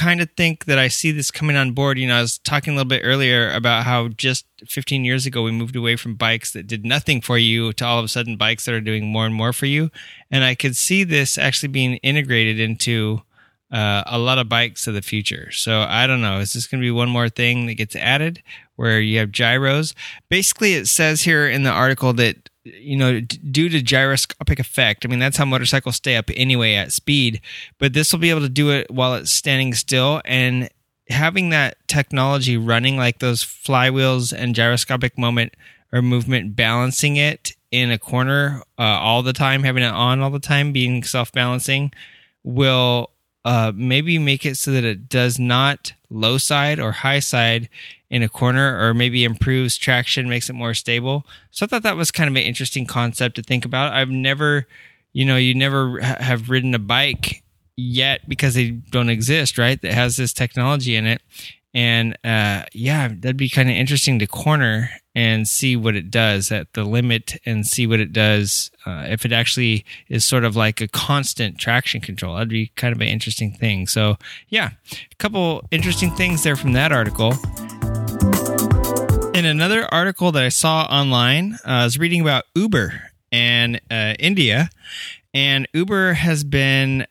Speaker 10: kind of think that I see this coming on board. You know, I was talking a little bit earlier about how just 15 years ago we moved away from bikes that did nothing for you to all of a sudden bikes that are doing more and more for you. And I could see this actually being integrated into uh, a lot of bikes of the future. So I don't know. Is this going to be one more thing that gets added where you have gyros? Basically, it says here in the article that you know, due to gyroscopic effect. I mean, that's how motorcycles stay up anyway at speed, but this will be able to do it while it's standing still. And having that technology running like those flywheels and gyroscopic moment or movement, balancing it in a corner uh, all the time, having it on all the time, being self balancing, will uh, maybe make it so that it does not low side or high side in a corner or maybe improves traction, makes it more stable. So I thought that was kind of an interesting concept to think about. I've never, you know, you never ha- have ridden a bike yet because they don't exist, right? That has this technology in it. And uh, yeah, that'd be kind of interesting to corner and see what it does at the limit and see what it does uh, if it actually is sort of like a constant traction control. That'd be kind of an interesting thing. So yeah, a couple interesting things there from that article. In another article that I saw online, uh, I was reading about Uber and uh, India, and Uber has been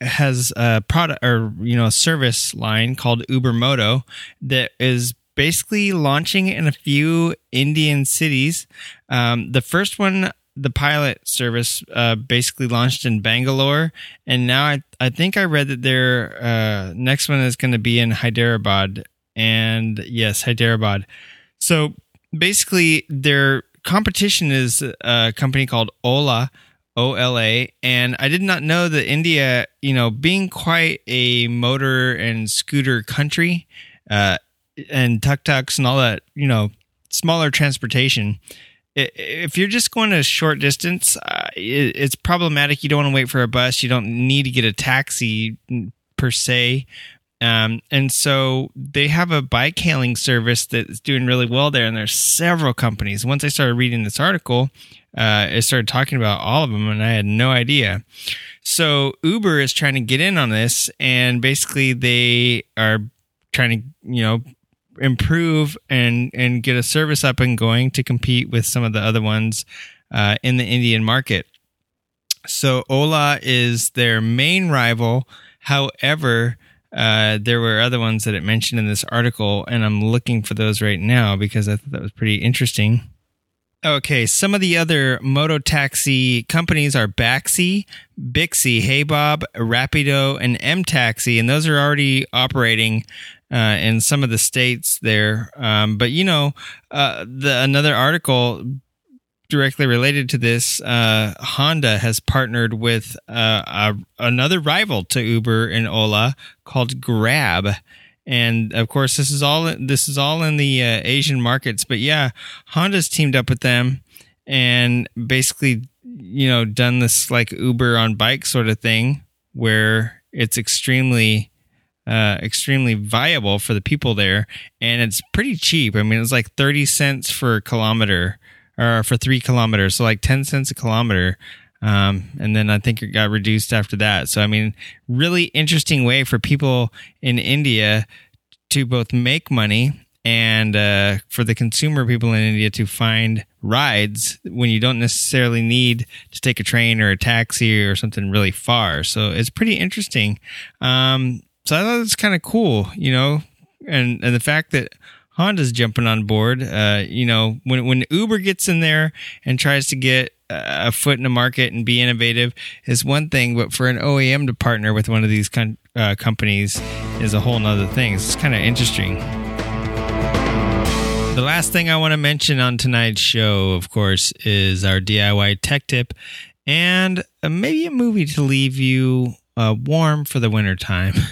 Speaker 10: has a product or you know a service line called Uber Moto that is basically launching in a few Indian cities. Um, the first one, the pilot service, uh, basically launched in Bangalore, and now I I think I read that their uh, next one is going to be in Hyderabad, and yes, Hyderabad. So basically, their competition is a company called Ola OLA. And I did not know that India, you know, being quite a motor and scooter country, uh, and tuk tuks and all that, you know, smaller transportation. If you're just going a short distance, uh, it's problematic. You don't want to wait for a bus. You don't need to get a taxi per se. Um, and so they have a bike hailing service that's doing really well there. And there's several companies. Once I started reading this article, uh, it started talking about all of them, and I had no idea. So Uber is trying to get in on this, and basically they are trying to, you know, improve and and get a service up and going to compete with some of the other ones uh, in the Indian market. So Ola is their main rival. However, uh, there were other ones that it mentioned in this article, and I'm looking for those right now because I thought that was pretty interesting. Okay, some of the other moto taxi companies are Baxi, Bixi, HeyBob, Rapido, and M Taxi, and those are already operating uh, in some of the states there. Um, but you know, uh, the another article directly related to this, uh, Honda has partnered with uh, a, another rival to Uber and Ola called Grab and of course this is all this is all in the uh, Asian markets. But yeah, Honda's teamed up with them and basically you know done this like Uber on bike sort of thing where it's extremely uh, extremely viable for the people there and it's pretty cheap. I mean, it's like 30 cents for a kilometer or for three kilometers. So like 10 cents a kilometer. Um, and then I think it got reduced after that. So, I mean, really interesting way for people in India to both make money and uh, for the consumer people in India to find rides when you don't necessarily need to take a train or a taxi or something really far. So it's pretty interesting. Um, so I thought it's kind of cool, you know, and and the fact that Honda's jumping on board. Uh, you know, when when Uber gets in there and tries to get a foot in the market and be innovative is one thing, but for an OEM to partner with one of these con- uh, companies is a whole nother thing. It's kind of interesting. The last thing I want to mention on tonight's show, of course, is our DIY tech tip and uh, maybe a movie to leave you uh, warm for the winter time.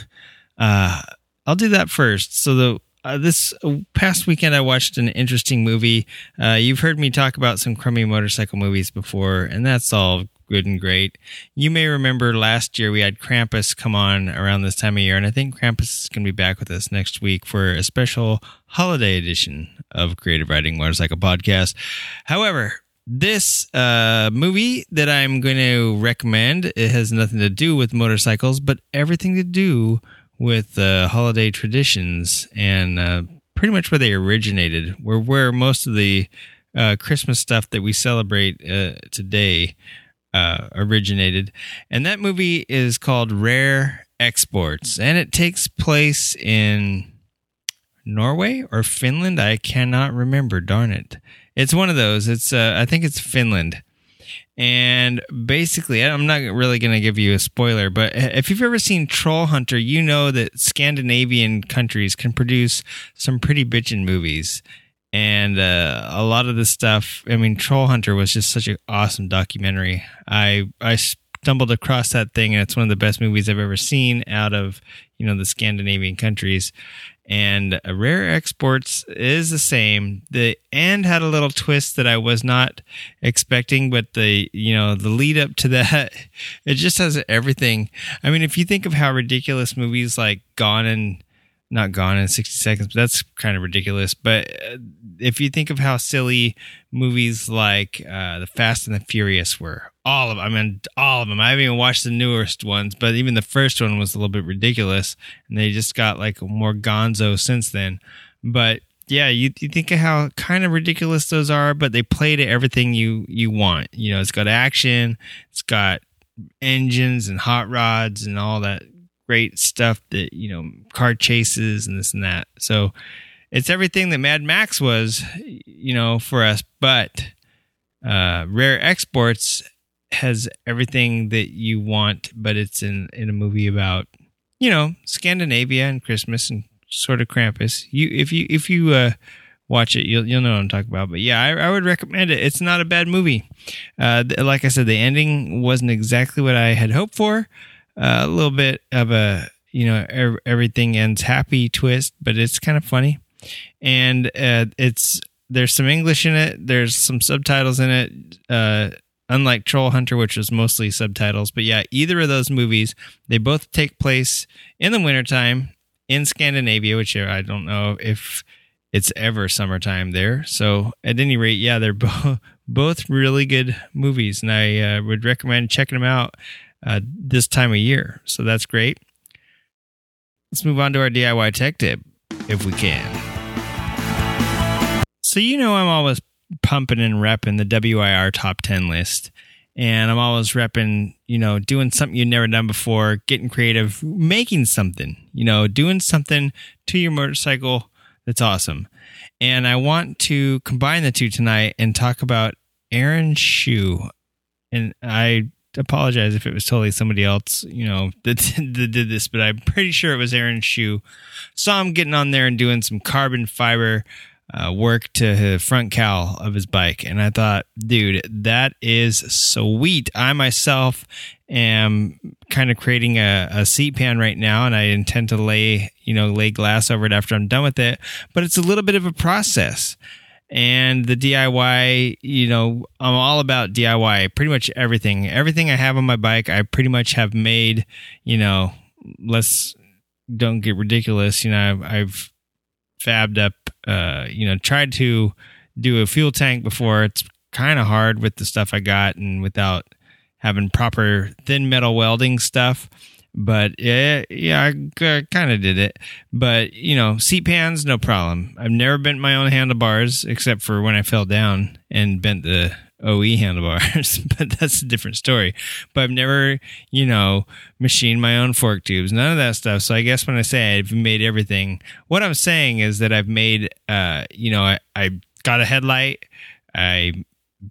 Speaker 10: Uh, I'll do that first. So the uh, this past weekend, I watched an interesting movie. Uh, you've heard me talk about some crummy motorcycle movies before, and that's all good and great. You may remember last year we had Krampus come on around this time of year, and I think Krampus is going to be back with us next week for a special holiday edition of Creative Riding Motorcycle Podcast. However, this uh, movie that I'm going to recommend it has nothing to do with motorcycles, but everything to do with uh, holiday traditions and uh, pretty much where they originated, where where most of the uh, Christmas stuff that we celebrate uh, today uh, originated. And that movie is called Rare Exports, and it takes place in Norway or Finland. I cannot remember. Darn it! It's one of those. It's uh, I think it's Finland. And basically, I'm not really going to give you a spoiler, but if you've ever seen Troll Hunter, you know that Scandinavian countries can produce some pretty bitchin' movies. And uh, a lot of the stuff, I mean, Troll Hunter was just such an awesome documentary. I I stumbled across that thing, and it's one of the best movies I've ever seen out of you know the Scandinavian countries and uh, Rare Exports is the same. The end had a little twist that I was not expecting, but the you know the lead up to that, it just has everything. I mean, if you think of how ridiculous movies like Gone and not Gone in 60 Seconds, but that's kind of ridiculous. But uh, if you think of how silly movies like uh, The Fast and the Furious were, all of them, I mean, all of them. I haven't even watched the newest ones, but even the first one was a little bit ridiculous, and they just got like more gonzo since then. But yeah, you, you think of how kind of ridiculous those are, but they play to everything you you want. You know, it's got action, it's got engines and hot rods and all that great stuff that you know car chases and this and that. So it's everything that Mad Max was, you know, for us. But uh, Rare Exports has everything that you want, but it's in in a movie about you know Scandinavia and Christmas and sort of Krampus. You if you if you uh, watch it, you'll you'll know what I'm talking about. But yeah, I, I would recommend it. It's not a bad movie. Uh, like I said, the ending wasn't exactly what I had hoped for. A little bit of a you know er- everything ends happy twist, but it's kind of funny, and uh, it's there's some English in it. There's some subtitles in it. Uh, unlike Troll Hunter, which was mostly subtitles. But yeah, either of those movies, they both take place in the wintertime in Scandinavia, which I don't know if it's ever summertime there. So at any rate, yeah, they're both both really good movies, and I uh, would recommend checking them out uh, this time of year. So that's great. Let's move on to our DIY tech tip, if we can. So you know I'm always pumping and repping the WIR top 10 list. And I'm always repping, you know, doing something you've never done before, getting creative, making something, you know, doing something to your motorcycle that's awesome. And I want to combine the two tonight and talk about Aaron Shu. And I apologize if it was totally somebody else, you know, that, that did this, but I'm pretty sure it was Aaron Shu. Saw him getting on there and doing some carbon fiber uh, work to the front cowl of his bike. And I thought, dude, that is sweet. I myself am kind of creating a, a seat pan right now, and I intend to lay, you know, lay glass over it after I'm done with it. But it's a little bit of a process. And the DIY, you know, I'm all about DIY, pretty much everything. Everything I have on my bike, I pretty much have made, you know, let's don't get ridiculous. You know, I've, I've fabbed up, uh, you know, tried to do a fuel tank before. It's kind of hard with the stuff I got and without having proper thin metal welding stuff. But yeah, yeah, I kind of did it. But you know, seat pans, no problem. I've never bent my own handlebars except for when I fell down and bent the OE handlebars, but that's a different story. But I've never, you know, machined my own fork tubes, none of that stuff. So I guess when I say I've made everything, what I'm saying is that I've made, uh, you know, I, I got a headlight, I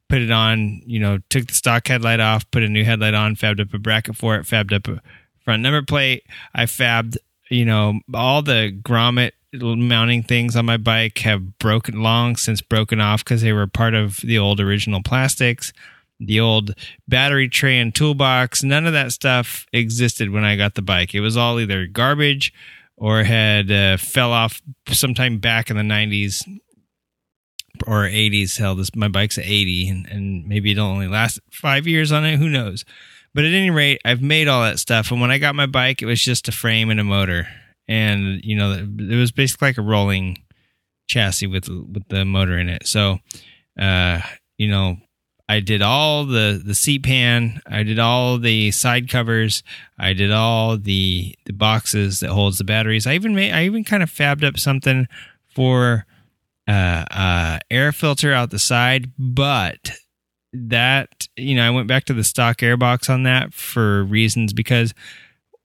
Speaker 10: put it on, you know, took the stock headlight off, put a new headlight on, fabbed up a bracket for it, fabbed up a front number plate. I fabbed, you know, all the grommet mounting things on my bike have broken long since broken off because they were part of the old original plastics. The old battery tray and toolbox, none of that stuff existed when I got the bike. It was all either garbage or had uh, fell off sometime back in the 90s or 80s. Hell, this my bike's at 80, and, and maybe it'll only last five years on it. Who knows? But at any rate, I've made all that stuff. And when I got my bike, it was just a frame and a motor, and you know, it was basically like a rolling chassis with with the motor in it. So, uh, you know, I did all the the seat pan, I did all the side covers, I did all the the boxes that holds the batteries. I even made I even kind of fabbed up something for uh, uh, air filter out the side, but that you know I went back to the stock airbox on that for reasons because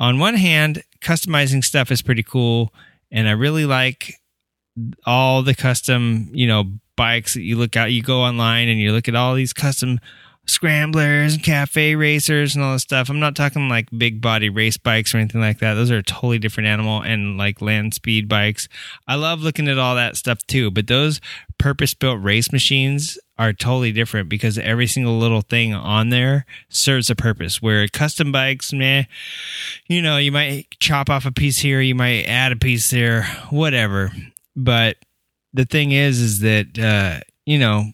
Speaker 10: on one hand customizing stuff is pretty cool and I really like all the custom you know bikes that you look out you go online and you look at all these custom scramblers and cafe racers and all this stuff. I'm not talking like big body race bikes or anything like that. Those are a totally different animal and like land speed bikes. I love looking at all that stuff too, but those purpose built race machines are totally different because every single little thing on there serves a purpose. Where custom bikes, man, you know, you might chop off a piece here, you might add a piece there, whatever. But the thing is, is that, uh, you know,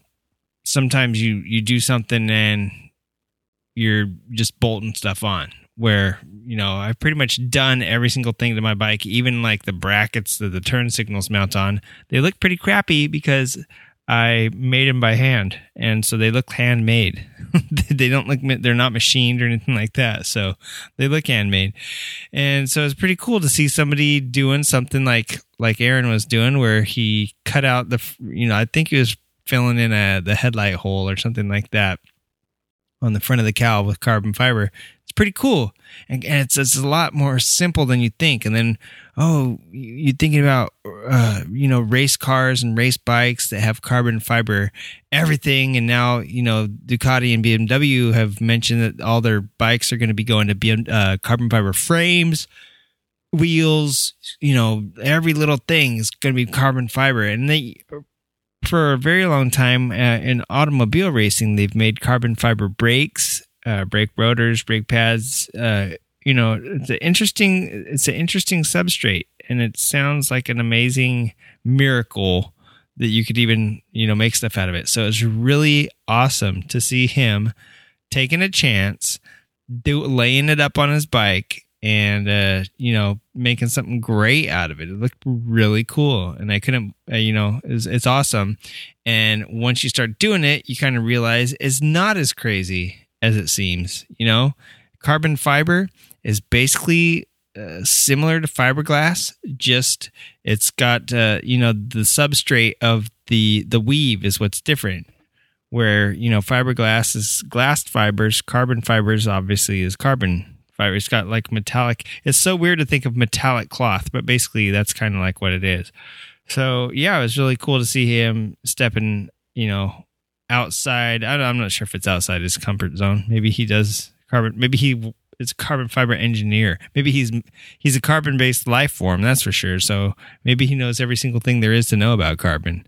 Speaker 10: sometimes you you do something and you're just bolting stuff on where you know i've pretty much done every single thing to my bike even like the brackets that the turn signals mount on they look pretty crappy because i made them by hand. And so they look handmade. They don't look they're not machined or anything like that. So they look handmade. And so it's pretty cool to see somebody doing something like like aaron was doing where he cut out the you know i think he was filling in a the headlight hole or something like that on the front of the cow with carbon fiber. Pretty cool, and, and it's it's a lot more simple than you think. And then oh, you're thinking about uh, you know race cars and race bikes that have carbon fiber everything, and now you know Ducati and BMW have mentioned that all their bikes are going to be going to BM, uh, carbon fiber frames. Wheels, you know, every little thing is going to be carbon fiber, and they for a very long time uh, in automobile racing, they've made carbon fiber brakes, uh, brake rotors, brake pads. Uh, you know, it's an interesting, it's an interesting substrate, and it sounds like an amazing miracle that you could even, you know, make stuff out of it. So it's really awesome to see him taking a chance, do laying it up on his bike, and uh, you know making something great out of it. It looked really cool, and I couldn't, uh, you know, it's, it's awesome. And once you start doing it, you kind of realize it's not as crazy as it seems. You know, carbon fiber is basically uh, similar to fiberglass, just it's got uh, you know the substrate of the the weave is what's different. Where you know fiberglass is glass fibers, carbon fibers obviously is carbon fiber. It's got like metallic. It's so weird to think of metallic cloth, but basically that's kind of like what it is. So yeah, it was really cool to see him stepping, you know, outside. I am not sure if it's outside his comfort zone. Maybe he does carbon. Maybe he is carbon fiber engineer. Maybe he's he's a carbon based life form. That's for sure. So maybe he knows every single thing there is to know about carbon.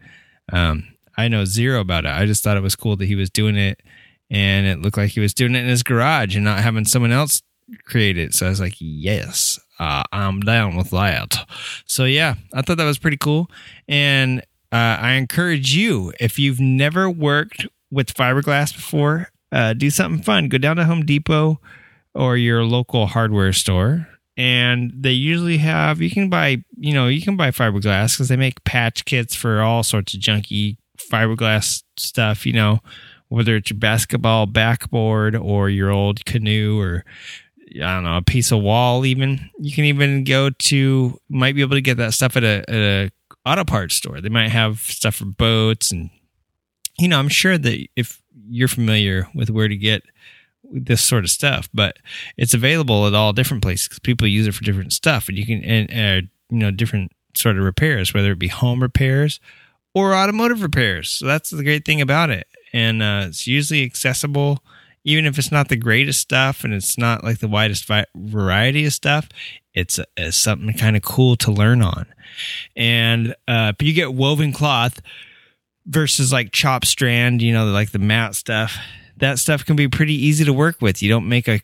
Speaker 10: Um, I know zero about it. I just thought it was cool that he was doing it, and it looked like he was doing it in his garage and not having someone else create it. So I was like, yes, uh, I'm down with that. So yeah, I thought that was pretty cool. And uh, I encourage you, if you've never worked with fiberglass before, uh, do something fun. Go down to Home Depot or your local hardware store. And they usually have, you can buy, you know, you can buy fiberglass because they make patch kits for all sorts of junky fiberglass stuff, you know, whether it's your basketball backboard or your old canoe or I don't know, a piece of wall even. You can even go to might be able to get that stuff at a, at a auto parts store. They might have stuff for boats and you know, I'm sure that if you're familiar with where to get this sort of stuff, but it's available at all different places people use it for different stuff, and you can and you know different sort of repairs, whether it be home repairs or automotive repairs. So that's the great thing about it, and uh, it's usually accessible. Even if it's not the greatest stuff and it's not like the widest vi- variety of stuff, it's, it's something kind of cool to learn on. And uh, but you get woven cloth versus like chop strand, you know, like the mat stuff. That stuff can be pretty easy to work with. You don't make a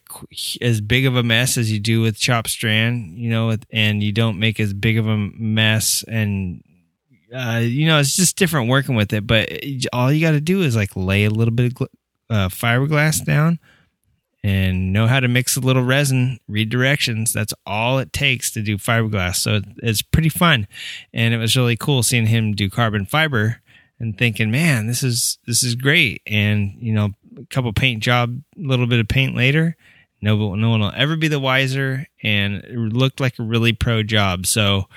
Speaker 10: as big of a mess as you do with chop strand, you know, and you don't make as big of a mess and uh, you know, it's just different working with it. But all you got to do is like lay a little bit of uh, fiberglass down and know how to mix a little resin, read directions. That's all it takes to do fiberglass. So it's pretty fun, and it was really cool seeing him do carbon fiber and thinking, man, this is this is great. And you know, a couple paint job, a little bit of paint later. No, no one will ever be the wiser, and it looked like a really pro job. So,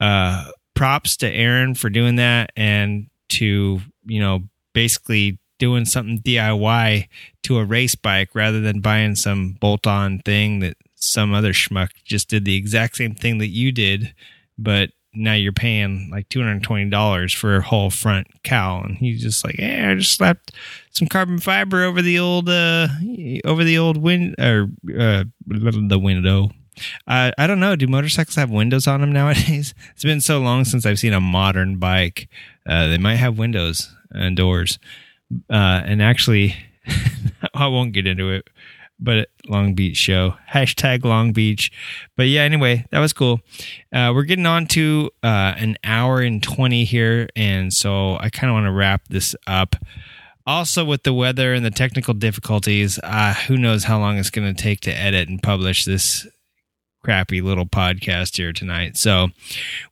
Speaker 10: uh, props to Aaron for doing that, and to you know, basically doing something DIY to a race bike rather than buying some bolt-on thing that some other schmuck just did the exact same thing that you did, but now you're paying like two hundred and twenty dollars for a whole front cowl, and he's just like, "Yeah, I just slapped some carbon fiber over the old uh over the old win or uh the window." I don't know. Do motorcycles have windows on them nowadays? It's been so long since I've seen a modern bike. Uh, they might have windows and doors. Uh, and actually, I won't get into it, but Long Beach show hashtag Long Beach. But yeah, anyway, that was cool. Uh, we're getting on to uh, an hour and 20 here. And so I kind of want to wrap this up. Also, with the weather and the technical difficulties, uh, who knows how long it's going to take to edit and publish this crappy little podcast here tonight. So,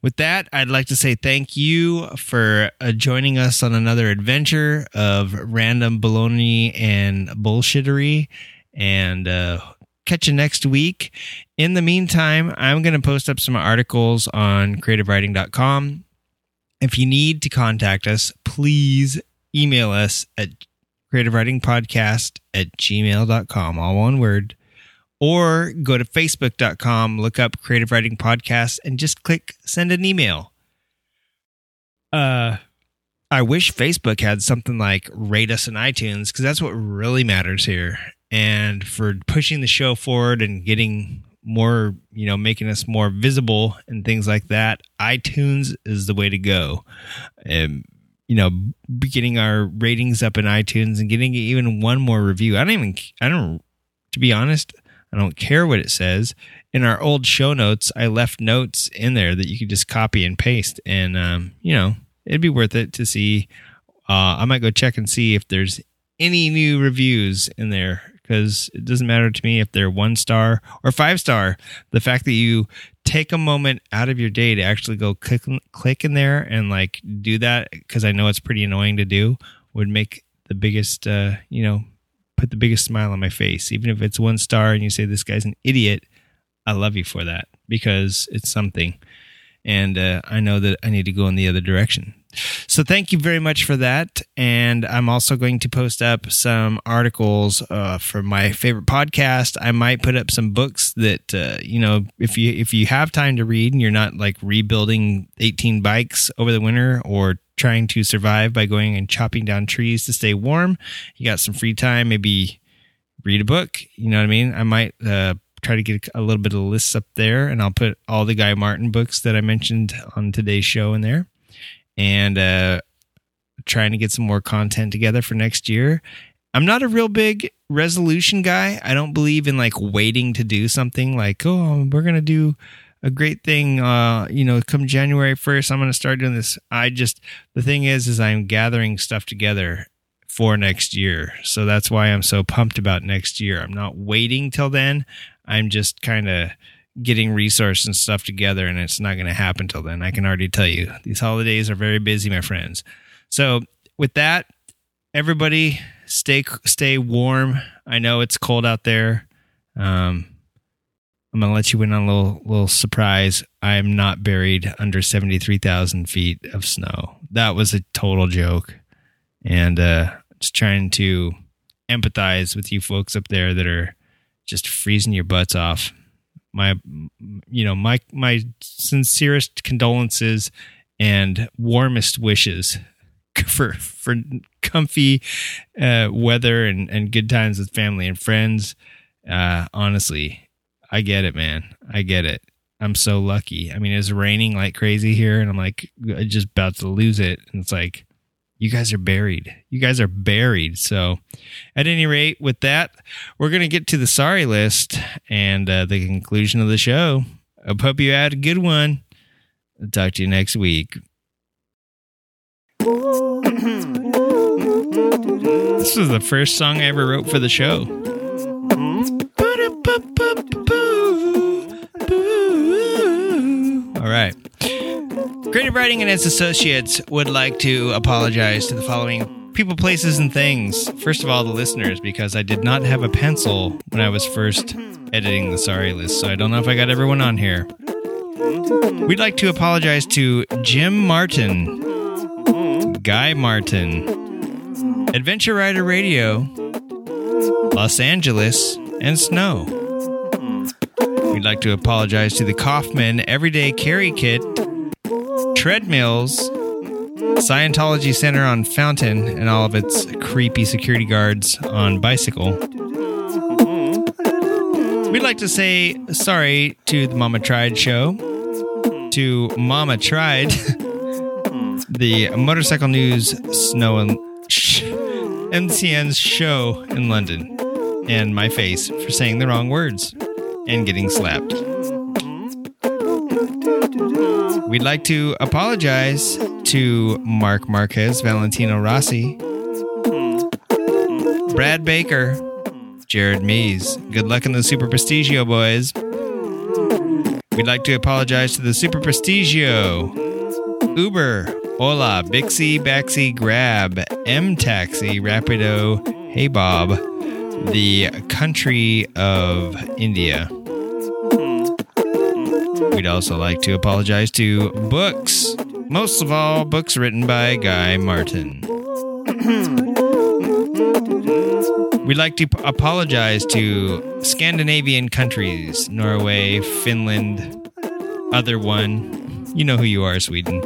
Speaker 10: with that, I'd like to say thank you for uh, joining us on another adventure of random baloney and bullshittery. And uh, catch you next week. In the meantime, I'm going to post up some articles on creativeriding.com. If you need to contact us, please email us at creativeridingpodcast at gmail.com, all one word or go to facebook.com, look up Creative Riding Podcast, and just click send an email. Uh, I wish Facebook had something like rate us in iTunes because that's what really matters here. And for pushing the show forward and getting more, you know, making us more visible and things like that, iTunes is the way to go. And you know, getting our ratings up in iTunes and getting even one more review. I don't even, I don't, to be honest, I don't care what it says. In our old show notes, I left notes in there that you could just copy and paste, and um, you know it'd be worth it to see. Uh, I might go check and see if there's any new reviews in there because it doesn't matter to me if they're one star or five star. The fact that you take a moment out of your day to actually go click click in there and like do that because I know it's pretty annoying to do would make the biggest uh, you know put the biggest smile on my face. Even if it's one star and you say this guy's an idiot, I love you for that because it's something. And uh, I know that I need to go in the other direction. So thank you very much for that. And I'm also going to post up some articles uh, for my favorite podcast. I might put up some books that uh, you know if you if you have time to read and you're not like rebuilding 18 bikes over the winter or trying to survive by going and chopping down trees to stay warm. You got some free time, maybe read a book. You know what I mean? I might uh, try to get a little bit of lists up there, and I'll put all the Guy Martin books that I mentioned on today's show in there, and uh, trying to get some more content together for next year. I'm not a real big resolution guy. I don't believe in like waiting to do something like, oh, we're gonna do a great thing uh you know come january 1st i'm going to start doing this. I just the thing is is i'm gathering stuff together for next year. So that's why i'm so pumped about next year. I'm not waiting till then. I'm just kind of getting resources and stuff together and it's not going to happen till then. I can already tell you these holidays are very busy my friends. So with that everybody stay stay warm. I know it's cold out there. Um I'm gonna let you in on a little little surprise. I am not buried under seventy three thousand feet of snow. That was a total joke, and uh, Just trying to empathize with you folks up there that are just freezing your butts off. My, you know, my my sincerest condolences and warmest wishes for for comfy uh, weather and and good times with family and friends. Uh, honestly, I get it, man. I get it. I'm so lucky. I mean, it's raining like crazy here, and I'm like just about to lose it. And it's like, you guys are buried. You guys are buried. So, at any rate, with that, we're gonna get to the sorry list and uh, the conclusion of the show. I hope you had a good one. I'll talk to you next week. This was the first song I ever wrote for the show. Right. Creative Riding and its associates would like to apologize to the following people, places, and things. First of all, the listeners, because I did not have a pencil when I was first editing the sorry list, so I don't know if I got everyone on here. We'd like to apologize to Jim Martin, Guy Martin, Adventure Rider Radio, Los Angeles, and Snow. We'd like to apologize to the Kaufman Everyday Carry Kit, Treadmills, Scientology Center on Fountain, and all of its creepy security guards on bicycle. We'd like to say sorry to the Mama Tried show, to Mama Tried, the Motorcycle News Snow and MCN's show in London, and my face for saying the wrong words and getting slapped. We'd like to apologize to Marc Marquez, Valentino Rossi, Brad Baker, Jared Mees. Good luck in the Super Prestigio, boys. We'd like to apologize to the Super Prestigio, Uber, Ola, Bixie, Baxi, Grab, M Taxi, Rapido, Hey Bob, the country of India. We'd also like to apologize to books, most of all, books written by Guy Martin. We'd like to apologize to Scandinavian countries Norway, Finland, other one. You know who you are, Sweden.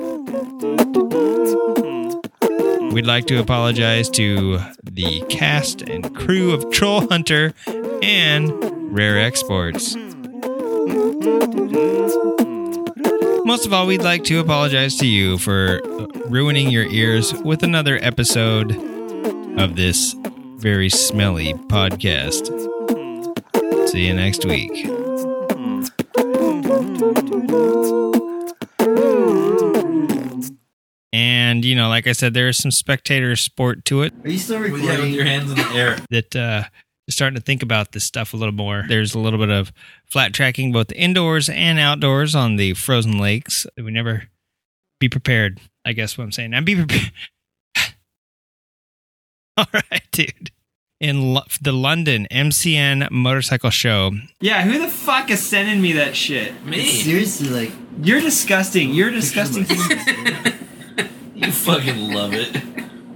Speaker 10: We'd like to apologize to the cast and crew of Troll Hunter and Rare Exports. Most of all, we'd like to apologize to you for ruining your ears with another episode of this very smelly podcast. See you next week. And, you know, like I said, there's some spectator sport to it.
Speaker 13: Are you still
Speaker 12: Yeah, with
Speaker 13: recording?
Speaker 12: your hands in the air.
Speaker 10: that uh just starting to think about this stuff a little more. There's a little bit of flat tracking both indoors and outdoors on the frozen lakes. We never be prepared, I guess what I'm saying. And be prepared. All right, dude. In Lo- the London MCN motorcycle show.
Speaker 14: Yeah, who the fuck is sending me that shit?
Speaker 12: Me.
Speaker 13: Seriously, like
Speaker 14: You're disgusting. You're disgusting.
Speaker 12: You fucking love it.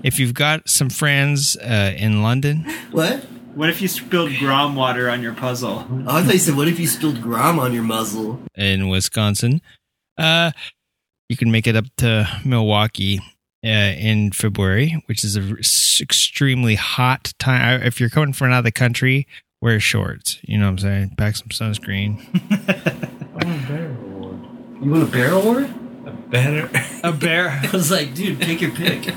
Speaker 10: If you've got some friends uh, in London,
Speaker 13: what?
Speaker 14: What if you spilled Grom water on your puzzle?
Speaker 13: Oh, I thought you said, "What if you spilled Grom on your muzzle?"
Speaker 10: in Wisconsin. Uh, you can make it up to Milwaukee uh, in February, which is an extremely hot time. If you're coming from another country, wear shorts. You know what I'm saying? Pack some sunscreen. I want a bear award.
Speaker 13: You want a barrel award?
Speaker 12: Better.
Speaker 14: A bear.
Speaker 13: I was like, dude, pick your pick.